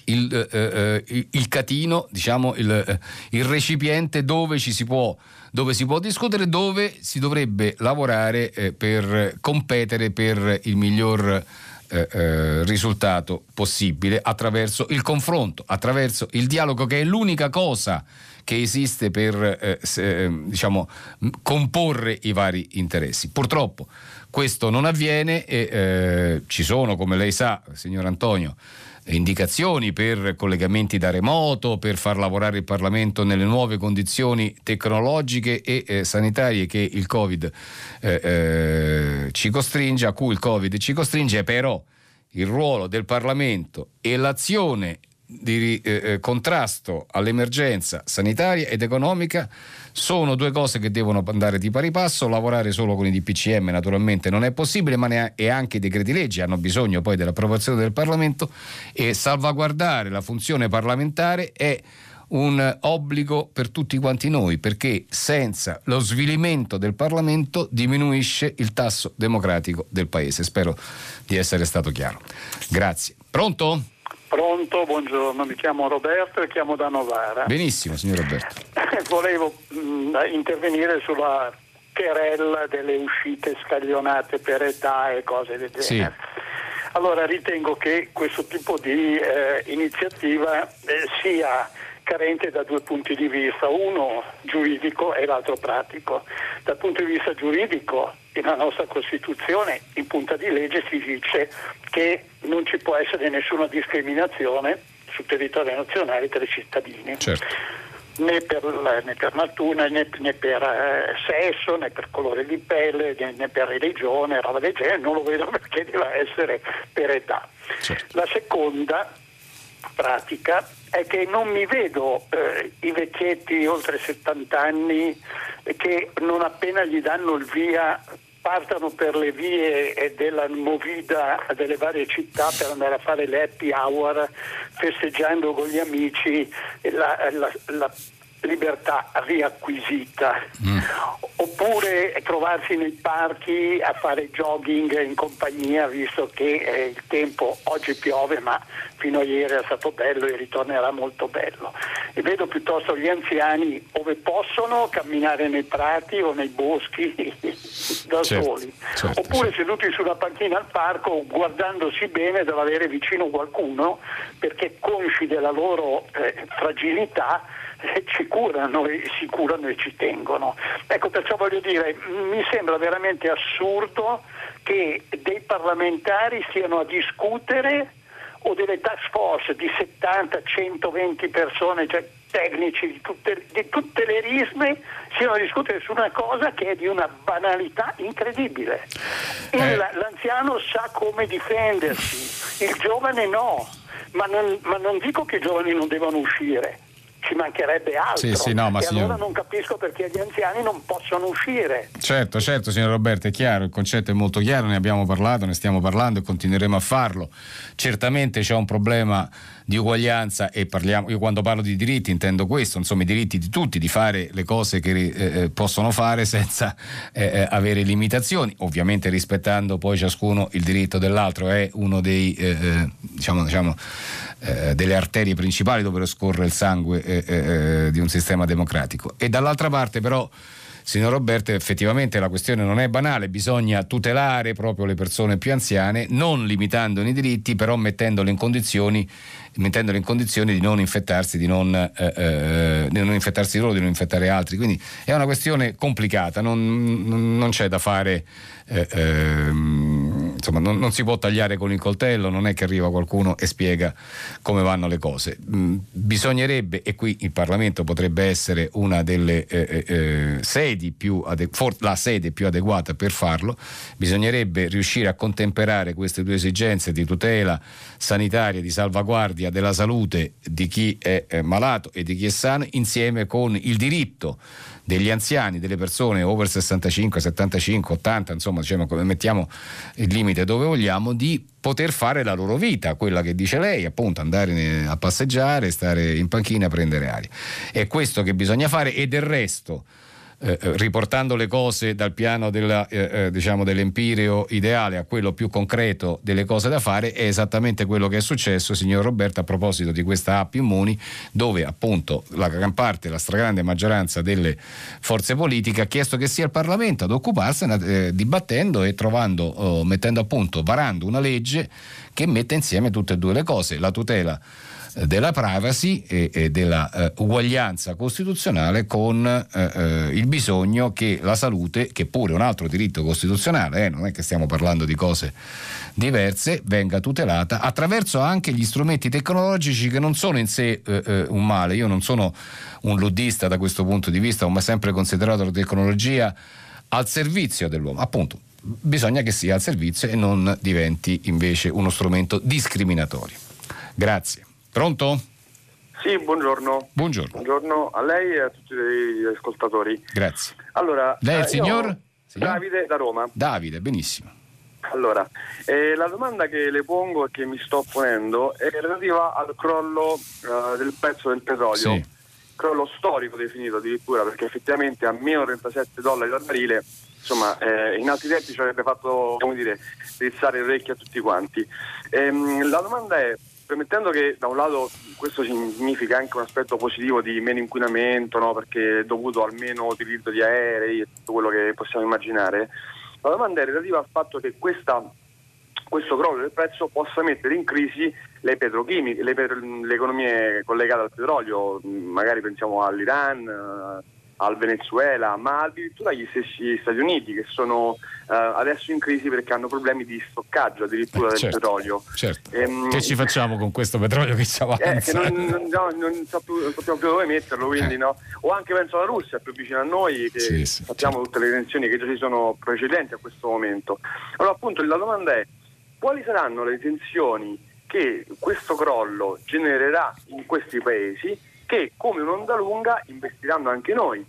S2: il, eh, eh, il catino, diciamo il, eh, il, recipiente dove si può dove si può discutere, dove si dovrebbe lavorare eh, per competere per il miglior eh, eh, risultato possibile attraverso il confronto, attraverso il dialogo che è l'unica cosa che esiste per eh, se, eh, diciamo, comporre i vari interessi. Purtroppo questo non avviene e ci sono, come lei sa, signor Antonio, indicazioni per collegamenti da remoto, per far lavorare il Parlamento nelle nuove condizioni tecnologiche e eh, sanitarie che il Covid eh, eh, ci costringe, a cui il Covid ci costringe, però il ruolo del Parlamento e l'azione di eh, eh, contrasto all'emergenza sanitaria ed economica sono due cose che devono andare di pari passo, lavorare solo con i DPCM naturalmente non è possibile, ma ne e anche i decreti leggi hanno bisogno poi dell'approvazione del Parlamento e salvaguardare la funzione parlamentare è un obbligo per tutti quanti noi, perché senza lo svilimento del Parlamento diminuisce il tasso democratico del Paese. Spero di essere stato chiaro. Grazie. Pronto?
S6: Pronto, buongiorno, mi chiamo Roberto e chiamo da Novara.
S2: Benissimo, signor Roberto.
S6: Volevo mh, mm, intervenire sulla querella delle uscite scaglionate per età e cose del genere. Sì. Allora ritengo che questo tipo di eh, iniziativa eh, sia carente da due punti di vista, uno giuridico e l'altro pratico. Dal punto di vista giuridico nella nostra Costituzione in punta di legge si dice che non ci può essere nessuna discriminazione sul territorio nazionale tra i cittadini. Certo. Né per, né per, natura, né, né per eh, sesso, né per colore di pelle, né, né, per religione, roba del genere, non lo vedo [LAUGHS] perché deve essere per età. Certo. La seconda pratica è che non mi vedo eh, i vecchietti oltre 70 anni che non appena gli danno il via partano per le vie della movida delle varie città per andare a fare le happy hour festeggiando con gli amici la, la, la libertà riacquisita. Mm. Oppure trovarsi nei parchi a fare jogging in compagnia, visto che eh, il tempo oggi piove, ma fino a ieri è stato bello e ritornerà molto bello. E vedo piuttosto gli anziani dove possono camminare nei prati o nei boschi [LAUGHS] da certo, soli, certo, oppure certo. seduti sulla panchina al parco guardandosi bene dall'avere vicino qualcuno perché consci della loro eh, fragilità ci curano e si curano e ci tengono. Ecco, perciò voglio dire, mi sembra veramente assurdo che dei parlamentari stiano a discutere o delle task force di 70, 120 persone, cioè tecnici di tutte, di tutte le risme, siano a discutere su una cosa che è di una banalità incredibile. Eh. L'anziano sa come difendersi, il giovane no, ma non, ma non dico che i giovani non devono uscire ci mancherebbe altro. Sì, sì, no, ma e signor... allora non capisco perché gli anziani non possono uscire.
S2: Certo, certo, signor Roberto, è chiaro, il concetto è molto chiaro, ne abbiamo parlato, ne stiamo parlando e continueremo a farlo. Certamente c'è un problema di uguaglianza e parliamo, io quando parlo di diritti intendo questo, insomma i diritti di tutti, di fare le cose che eh, eh possono fare senza eh, eh, avere limitazioni, ovviamente rispettando poi ciascuno il diritto dell'altro, è uno dei eh, eh diciamo, diciamo eh, delle arterie principali dove scorre il sangue eh, eh, di un sistema democratico. E dall'altra parte però signor Roberto, effettivamente la questione non è banale, bisogna tutelare proprio le persone più anziane, non limitandone i diritti, però mettendole in condizioni, mettendole in condizioni di non infettarsi, di non, eh, eh, di non, infettarsi loro, di non infettare altri. Quindi è una questione complicata, non, non c'è da fare. Eh, ehm, insomma, non, non, si può tagliare con il coltello, non è che arriva qualcuno e spiega come vanno le cose. Mm, bisognerebbe, e qui il Parlamento potrebbe essere una delle eh, eh, eh sedi più ade- for- la sede più adeguata per farlo, bisognerebbe riuscire a contemperare queste due esigenze di tutela sanitaria, di salvaguardia della salute di chi è malato e di chi è sano, insieme con il diritto degli anziani, delle persone over 65, 75, 80, insomma, diciamo, mettiamo il limite dove vogliamo, di poter fare la loro vita, quella che dice lei, appunto andare a passeggiare, stare in panchina, prendere aria. È questo che bisogna fare e del resto eh, eh, riportando le cose dal piano della, eh, eh, diciamo dell'empireo ideale a quello più concreto delle cose da fare, è esattamente quello che è successo, signor Roberto, a proposito di questa app Immuni, dove appunto la gran parte, la stragrande maggioranza delle forze politiche ha chiesto che sia il Parlamento ad occuparsene, eh, dibattendo e trovando, oh, mettendo a punto, varando una legge che mette insieme tutte e due le cose, la tutela della privacy e, e della eh, uguaglianza costituzionale con eh, eh, il bisogno che la salute, che pure è un altro diritto costituzionale, eh, non è che stiamo parlando di cose diverse, venga tutelata attraverso anche gli strumenti tecnologici che non sono in sé eh, un male. Io non sono un luddista da questo punto di vista, ho sempre considerato la tecnologia al servizio dell'uomo. Appunto, bisogna che sia al servizio e non diventi invece uno strumento discriminatorio. Grazie. Pronto?
S7: Sì, buongiorno.
S2: Buongiorno.
S7: Buongiorno a lei e a tutti gli ascoltatori.
S2: Grazie.
S7: Allora,
S2: lei è il eh, signor?
S7: signor? Davide da Roma.
S2: Davide, benissimo.
S7: Allora, eh, la domanda che le pongo e che mi sto ponendo è relativa al crollo uh, del prezzo del petrolio. Sì. Crollo storico definito addirittura perché effettivamente a meno 37 dollari al barile insomma eh, in altri tempi ci avrebbe fatto come dire, rizzare le orecchie a tutti quanti. Ehm, la domanda è Permettendo che da un lato questo significa anche un aspetto positivo di meno inquinamento, no? perché è dovuto al meno utilizzo di aerei e tutto quello che possiamo immaginare, la domanda è relativa al fatto che questa, questo crollo del prezzo possa mettere in crisi le petrochimiche, le, le economie collegate al petrolio, magari pensiamo all'Iran al Venezuela, ma addirittura agli stessi Stati Uniti che sono uh, adesso in crisi perché hanno problemi di stoccaggio addirittura eh, del
S2: certo,
S7: petrolio.
S2: Certo. Ehm, che ci facciamo con questo petrolio che ci avanza?
S7: Eh, che non, non, no, non, so più, non, sappiamo più dove metterlo, quindi eh. no. O anche penso alla Russia, più vicina a noi, che sì, sì, sappiamo certo. tutte le tensioni che già ci sono precedenti a questo momento. Allora appunto la domanda è quali saranno le tensioni che questo crollo genererà in questi paesi che come un'onda lunga investiranno anche noi.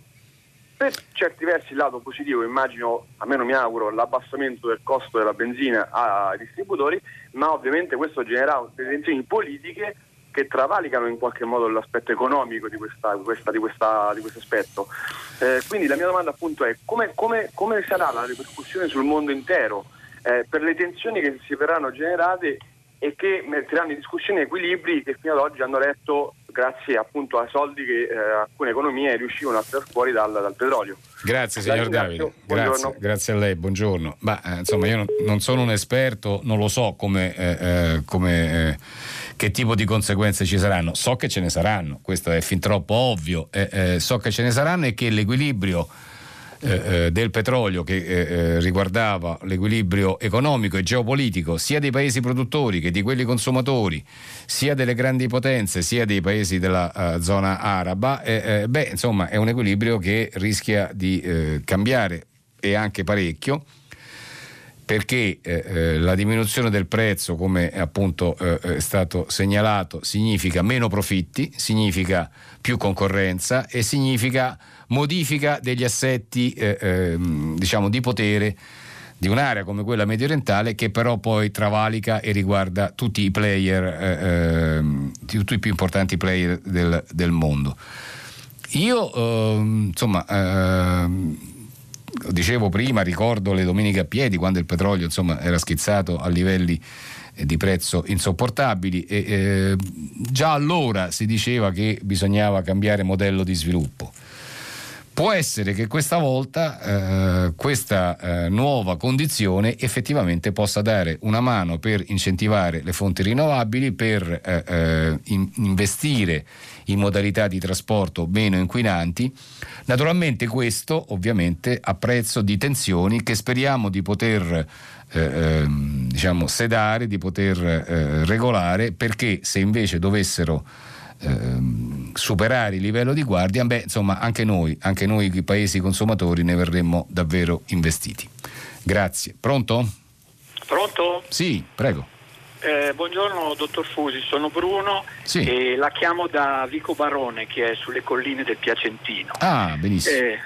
S7: Per certi versi il lato positivo immagino, almeno mi auguro, l'abbassamento del costo della benzina ai distributori, ma ovviamente questo genererà tensioni politiche che travalicano in qualche modo l'aspetto economico di, questa, questa, di, questa, di questo aspetto. Eh, quindi la mia domanda appunto è come, come, come sarà la ripercussione sul mondo intero eh, per le tensioni che si verranno generate e che metteranno in discussione equilibri che fino ad oggi hanno retto grazie appunto ai soldi che eh, alcune economie riuscivano a tirar fuori dal, dal, petrolio.
S2: Grazie signor Davide, grazie, grazie, a lei, buongiorno. Ma, eh, insomma io non, non, sono un esperto, non lo so come, eh, eh come eh, che tipo di conseguenze ci saranno, so che ce ne saranno, questo è fin troppo ovvio, eh, so che ce ne saranno e che l'equilibrio eh, eh, del petrolio che eh, eh, riguardava l'equilibrio economico e geopolitico sia dei paesi produttori che di quelli consumatori, sia delle grandi potenze sia dei paesi della uh, zona araba, eh, beh, insomma è un equilibrio che rischia di cambiare e anche parecchio perché eh, la diminuzione del prezzo, come appunto eh, è stato segnalato, significa meno profitti, significa più concorrenza e significa modifica degli assetti eh, ehm, diciamo di potere di un'area come quella medio orientale che però poi travalica e riguarda tutti i player, eh, ehm, tutti i più importanti player del, del mondo. Io ehm, insomma ehm, dicevo prima, ricordo le domeniche a piedi quando il petrolio insomma, era schizzato a livelli eh, di prezzo insopportabili e eh, già allora si diceva che bisognava cambiare modello di sviluppo. Può essere che questa volta eh, questa eh, nuova condizione effettivamente possa dare una mano per incentivare le fonti rinnovabili, per eh, eh in, investire in modalità di trasporto meno inquinanti. Naturalmente questo ovviamente a prezzo di tensioni che speriamo di poter eh, ehm, diciamo, sedare, di poter eh, regolare, perché se invece dovessero Ehm, superare il livello di guardia, beh, insomma, anche noi, anche noi i paesi consumatori ne verremmo davvero investiti. Grazie. Pronto?
S8: Pronto?
S2: Sì, prego.
S8: Eh, buongiorno dottor Fusi, sono Bruno sì. e la chiamo da Vico Barone che è sulle colline del Piacentino.
S2: Ah, benissimo.
S8: Eh,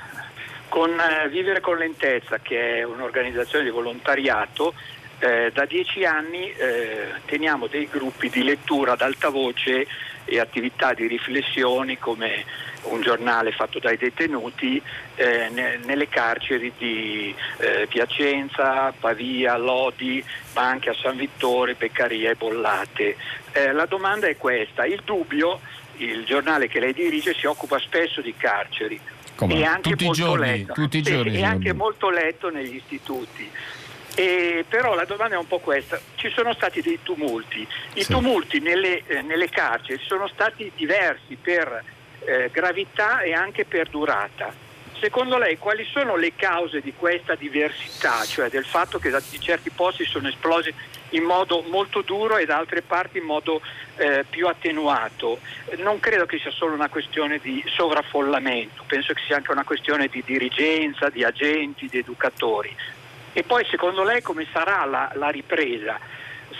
S8: con eh, Vivere con Lentezza, che è un'organizzazione di volontariato, eh, da dieci anni eh, teniamo dei gruppi di lettura ad alta voce e attività di riflessioni come un giornale fatto dai detenuti eh, ne, nelle carceri di eh, Piacenza, Pavia, Lodi, ma anche a San Vittore, Beccaria e Bollate. Eh, la domanda è questa, il dubbio, il giornale che lei dirige si occupa spesso di carceri.
S2: Come?
S8: E
S2: tutti, giorni, tutti i giorni.
S8: E anche molto letto negli istituti. E però la domanda è un po' questa, ci sono stati dei tumulti, i sì. tumulti nelle, eh, nelle, carceri sono stati diversi per eh, gravità e anche per durata. Secondo lei quali sono le cause di questa diversità, cioè del fatto che da certi posti sono esplosi in modo molto duro e da altre parti in modo eh, più attenuato? Non credo che sia solo una questione di sovraffollamento, penso che sia anche una questione di dirigenza, di agenti, di educatori. E poi secondo lei come sarà la, la ripresa?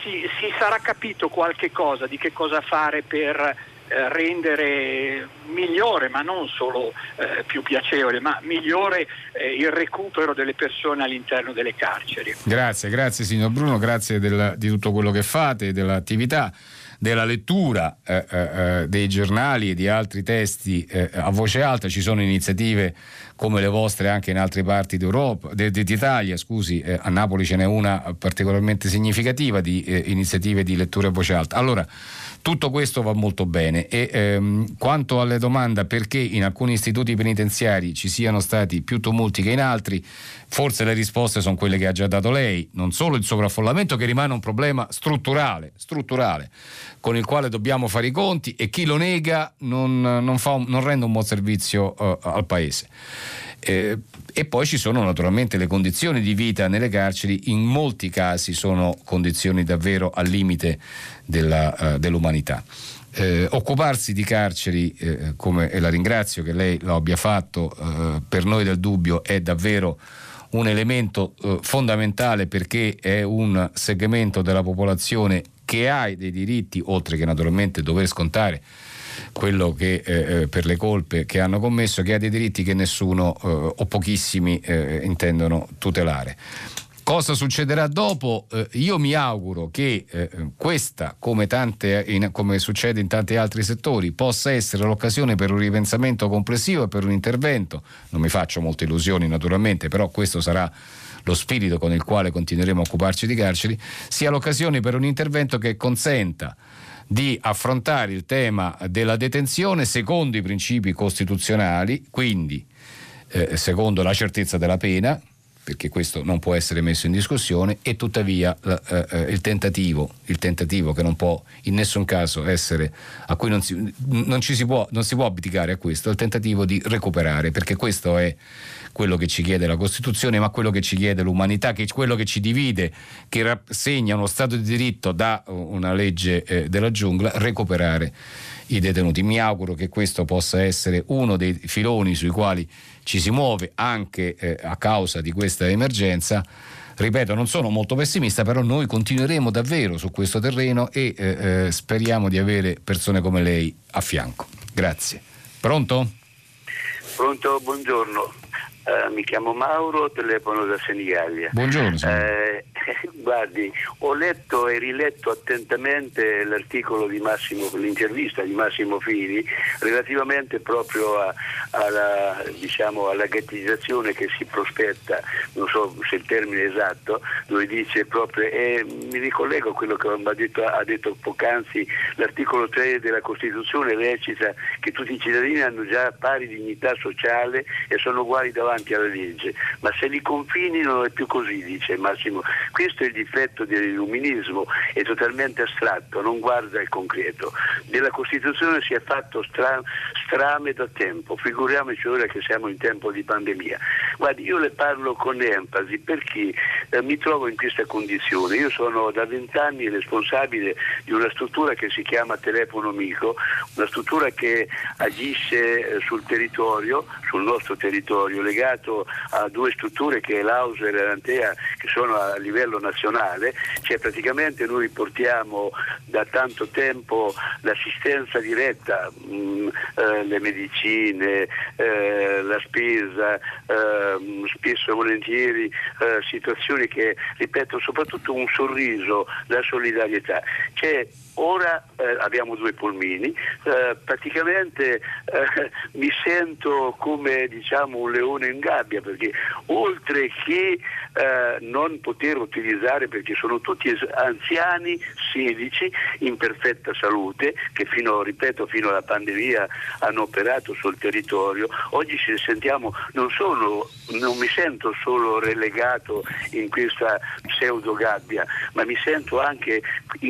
S8: Si, si, sarà capito qualche cosa di che cosa fare per eh, rendere migliore, ma non solo eh, più piacevole, ma migliore eh, il recupero delle persone all'interno delle carceri.
S2: Grazie, grazie signor Bruno, grazie del, di tutto quello che fate, dell'attività della lettura eh, eh, eh, dei giornali e di altri testi eh, a voce alta, ci sono iniziative come le vostre anche in altre parti d'Italia, scusi, eh, a Napoli ce n'è una particolarmente significativa di eh, iniziative di lettura a voce alta. Allora, tutto questo va molto bene e ehm, quanto alle domande perché in alcuni istituti penitenziari ci siano stati più tumulti che in altri, forse le risposte sono quelle che ha già dato lei, non solo il sovraffollamento che rimane un problema strutturale, strutturale con il quale dobbiamo fare i conti e chi lo nega non, non, un, non rende un buon servizio uh, al Paese. Eh, e poi ci sono naturalmente le condizioni di vita nelle carceri, in molti casi sono condizioni davvero al limite della, uh, dell'umanità. Eh, occuparsi di carceri, eh, come, e la ringrazio che lei lo abbia fatto, eh, per noi del dubbio è davvero un elemento eh, fondamentale perché è un segmento della popolazione che ha dei diritti, oltre che naturalmente dover scontare quello che eh, eh, per le colpe che hanno commesso, che ha dei diritti che nessuno eh, o pochissimi eh, intendono tutelare. Cosa succederà dopo? Eh, io mi auguro che eh, questa, come, tante, in, come, succede in tanti altri settori, possa essere l'occasione per un ripensamento complessivo e per un intervento. Non mi faccio molte illusioni naturalmente, però questo sarà lo spirito con il quale continueremo a occuparci di carceri, sia l'occasione per un intervento che consenta di affrontare il tema della detenzione secondo i principi costituzionali, quindi eh, secondo la certezza della pena, perché questo non può essere messo in discussione, e tuttavia eh, eh, il, tentativo, il, tentativo, che non può in nessun caso essere, a cui non si, non si, può, non si può abdicare a questo, è il tentativo di recuperare, perché questo è quello che ci chiede la Costituzione, ma quello che ci chiede l'umanità, che è quello che ci divide, che rassegna uno Stato di diritto da una legge eh, della giungla, recuperare i detenuti. Mi auguro che questo possa essere uno dei filoni sui quali ci si muove anche eh, a causa di questa emergenza. Ripeto, non sono molto pessimista, però noi continueremo davvero su questo terreno e eh, eh speriamo di avere persone come lei a fianco. Grazie. Pronto?
S9: Pronto, buongiorno. Uh, mi chiamo Mauro, telefono da Senigallia.
S2: Buongiorno.
S9: Eh, [LAUGHS] guardi, ho letto e riletto attentamente l'articolo di Massimo, l'intervista di Massimo Fili relativamente proprio a, alla, diciamo, alla ghettizzazione che si prospetta, non so se il termine è esatto, dove dice proprio, e mi ricollego a quello che ha detto, ha detto poc'anzi, l'articolo 3 della Costituzione recita che tutti i cittadini hanno già pari dignità sociale e sono uguali davanti davanti alla legge, ma se li confini non è più così, dice Massimo. Questo è il difetto dell'illuminismo, è totalmente astratto, non guarda il concreto. Della Costituzione si è fatto stra- strame da tempo, figuriamoci ora che siamo in tempo di pandemia. Guardi, io le parlo con enfasi perché eh, mi trovo in questa condizione. Io sono da vent'anni responsabile di una struttura che si chiama Telefono Amico, una struttura che agisce eh, sul territorio, sul nostro territorio, legata legato a due strutture che è l'Auser e l'Antea che sono a livello nazionale, cioè praticamente noi portiamo da tanto tempo l'assistenza diretta, mh, mm, eh, le medicine, eh, la spesa, eh, spesso e volentieri eh, situazioni che, ripeto, soprattutto un sorriso, la solidarietà. C'è Ora eh, abbiamo due polmini, eh, praticamente eh, [LAUGHS] mi sento come diciamo, un leone in gabbia perché oltre che eh, non poter utilizzare perché sono tutti anziani, 16, in perfetta salute, che fino, ripeto, fino alla pandemia hanno operato sul territorio, oggi ci sentiamo, non, sono, non mi sento solo relegato in questa pseudo gabbia, ma mi sento anche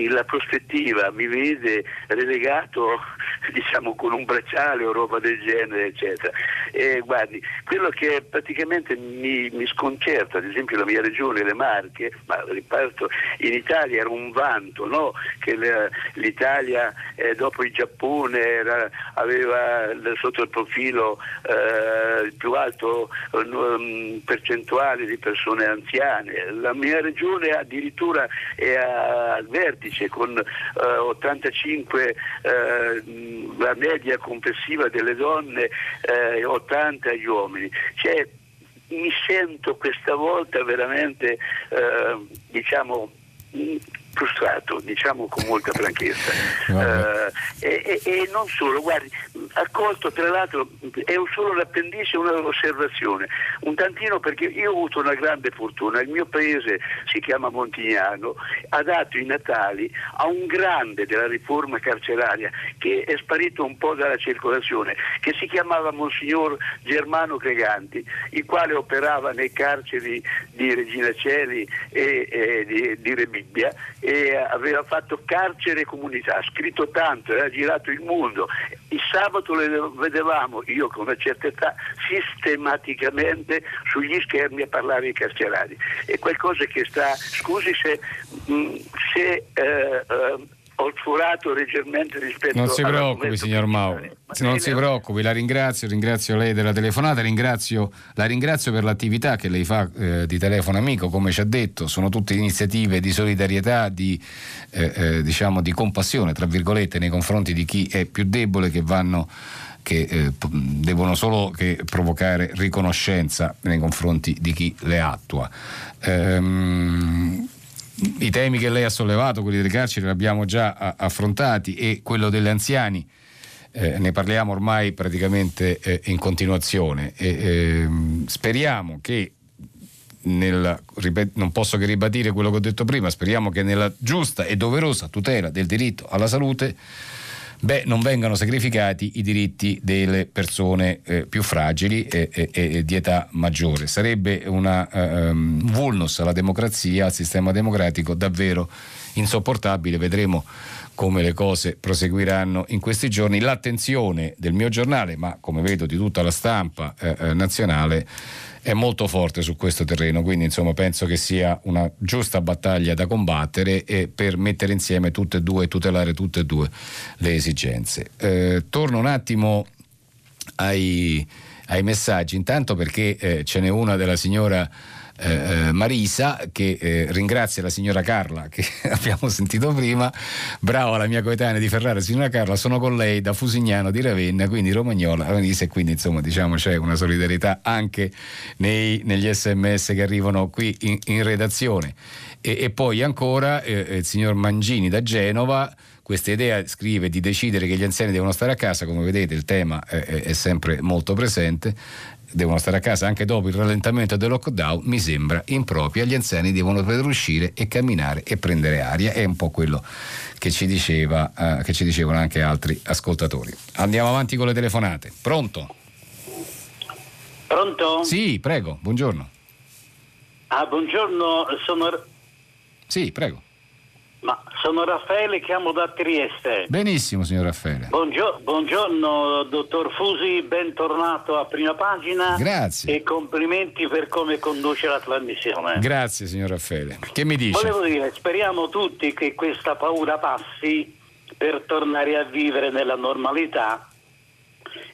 S9: la prospettiva, mi vede relegato [LAUGHS] diciamo con un bracciale o roba del genere, eccetera. E guardi, quello che praticamente mi, mi sconcerta, ad esempio la mia regione, le Marche, ma riparto, in Italia era un vanto, no? che l'Italia eh, dopo il Giappone era, aveva sotto il profilo eh, il più alto eh, percentuale di persone anziane. La mia regione addirittura è al vertice con 85 eh, la media complessiva delle donne eh, 80 gli uomini. Cioè, mi sento questa volta veramente eh, diciamo frustrato, diciamo con molta franchezza. Uh, e, e, non solo, guardi, accolto tra l'altro è solo l'appendice, una osservazione, un tantino perché io ho avuto una grande fortuna, il mio paese si chiama Montignano, ha dato i Natali a un grande della riforma carceraria che è sparito un po' dalla circolazione, che si chiamava Monsignor Germano Creganti, il quale operava nei carceri di Regina Celi e, e di, di Rebibbia e aveva fatto carcere e comunità, ha scritto tanto, aveva girato il mondo. Il sabato le vedevamo, io con una certa età, sistematicamente sugli schermi a parlare ai carcerari. È qualcosa che sta, scusi se, mm, se eh, eh, ho sforato leggermente rispetto
S2: Non si preoccupi, signor Mauro. Non si preoccupi, la ringrazio, ringrazio lei della telefonata, ringrazio, la ringrazio per l'attività che lei fa eh, di telefono amico, come ci ha detto, sono tutte iniziative di solidarietà, di, eh, eh, diciamo, di compassione, tra virgolette, nei confronti di chi è più debole che vanno che eh, devono solo che provocare riconoscenza nei confronti di chi le attua. Ehm, i temi che lei ha sollevato, quelli delle carceri, li abbiamo già affrontati e quello degli anziani. Eh, ne parliamo ormai praticamente eh, in continuazione e eh, speriamo che nel, non posso che ribadire quello che ho detto prima, speriamo che nella giusta e doverosa tutela del diritto alla salute beh, non vengano sacrificati i diritti delle persone eh, più fragili e, e, e, di età maggiore. Sarebbe una, uh, um, vulnus alla democrazia, al sistema democratico davvero insopportabile. Vedremo come le cose proseguiranno in questi giorni. L'attenzione del mio giornale, ma come vedo di tutta la stampa eh, eh nazionale, è molto forte su questo terreno, quindi insomma penso che sia una giusta battaglia da combattere per mettere insieme tutte e due e tutelare tutte e due le esigenze. Eh, torno un attimo ai, ai, messaggi, intanto perché eh, ce n'è una della signora eh, eh, Marisa che eh, ringrazia la signora Carla che [LAUGHS] abbiamo sentito prima, brava la mia coetanea di Ferrara, signora Carla, sono con lei da Fusignano di Ravenna, quindi Romagnola, Marisa e quindi insomma diciamo c'è una solidarietà anche nei, negli sms che arrivano qui in, in redazione. E, e, poi ancora eh, il signor Mangini da Genova questa idea scrive di decidere che gli anziani devono stare a casa, come vedete il tema è, è sempre molto presente, devono stare a casa anche dopo il rallentamento del lockdown, mi sembra impropria. Gli anziani devono poter uscire e camminare e prendere aria. È un po' quello che ci, diceva, eh, che ci dicevano anche altri ascoltatori. Andiamo avanti con le telefonate. Pronto?
S10: Pronto?
S2: Sì, prego, buongiorno.
S10: Ah, buongiorno, sono...
S2: Sì, prego.
S10: Ma sono Raffaele, chiamo da Trieste.
S2: Benissimo, signor Raffaele.
S10: Buongio- buongiorno, dottor Fusi, bentornato a prima pagina.
S2: Grazie.
S10: E complimenti per come conduce la trasmissione.
S2: Grazie, signor Raffaele. Che mi dice?
S10: Volevo dire, speriamo tutti che questa paura passi per tornare a vivere nella normalità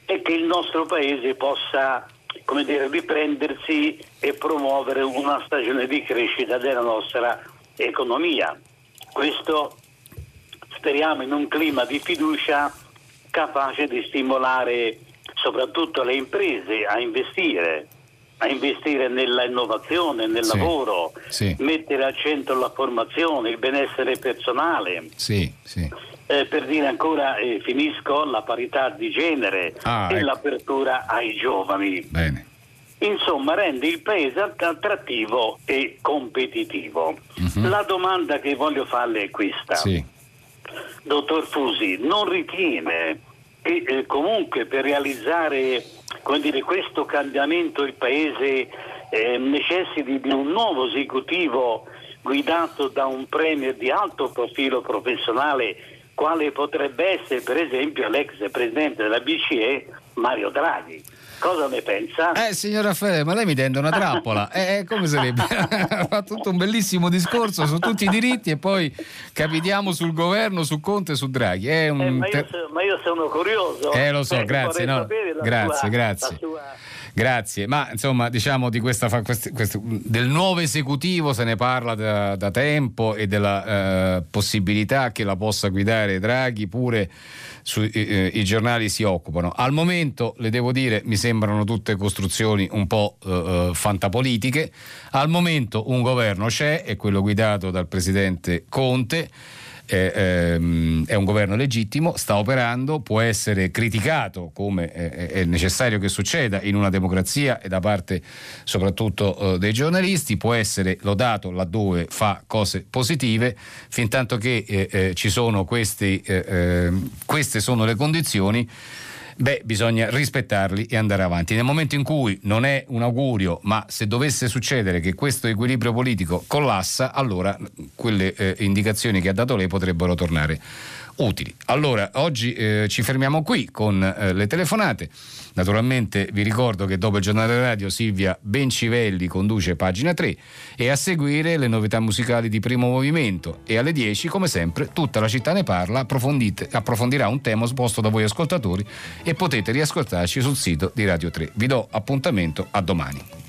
S10: e che il nostro paese possa come dire, riprendersi e promuovere una stagione di crescita della nostra economia. Questo speriamo in un clima di fiducia capace di stimolare soprattutto le imprese a investire a investire nella innovazione, nel sì, lavoro, sì. mettere al centro la formazione, il benessere personale.
S2: Sì.
S10: Eh, per dire ancora, eh, finisco, la parità di genere ah, e ecco. l'apertura ai giovani.
S2: Bene.
S10: Insomma, rende il paese attrattivo e competitivo. Uh-huh. La domanda che voglio farle è questa.
S2: Sì.
S10: Dottor Fusi, non ritiene che eh, comunque per realizzare dire, questo cambiamento il Paese eh, necessiti di un nuovo esecutivo guidato da un premier di alto profilo professionale, quale potrebbe essere per esempio l'ex presidente della BCE Mario Draghi. Cosa ne pensa?
S2: Eh, signor Raffaele, ma lei mi tende una trappola. [LAUGHS] Eh, eh come sarebbe? [LAUGHS] Fa tutto un bellissimo discorso su tutti i diritti e poi capitiamo sul governo, su Conte e su Draghi.
S10: Eh, ma, io, ma, io, sono curioso.
S2: Eh, lo so, eh, grazie. No? Grazie, sua, grazie. Grazie, ma insomma diciamo di questa, quest, quest, del nuovo esecutivo se ne parla da, da tempo e della eh, possibilità che la possa guidare Draghi pure sui eh, i giornali si occupano. Al momento, le devo dire, mi sembrano tutte costruzioni un po' eh, eh, fantapolitiche. Al momento un governo c'è, è quello guidato dal presidente Conte è, ehm, è, un governo legittimo, sta operando, può essere criticato come è, necessario che succeda in una democrazia e da parte soprattutto eh, dei giornalisti, può essere lodato laddove fa cose positive, fin tanto che eh, eh, ci sono questi, eh, ehm, queste sono le condizioni beh, bisogna rispettarli e andare avanti. Nel momento in cui non è un augurio, ma se dovesse succedere che questo equilibrio politico collassa, allora quelle eh, indicazioni che ha dato lei potrebbero tornare utili. Allora, oggi eh, ci fermiamo qui con eh, le telefonate. Naturalmente vi ricordo che dopo il giornale radio Silvia Bencivelli conduce pagina 3 e a seguire le novità musicali di primo movimento e alle 10 come sempre tutta la città ne parla approfondirà un tema esposto da voi ascoltatori e potete riascoltarci sul sito di Radio 3. Vi do appuntamento a domani.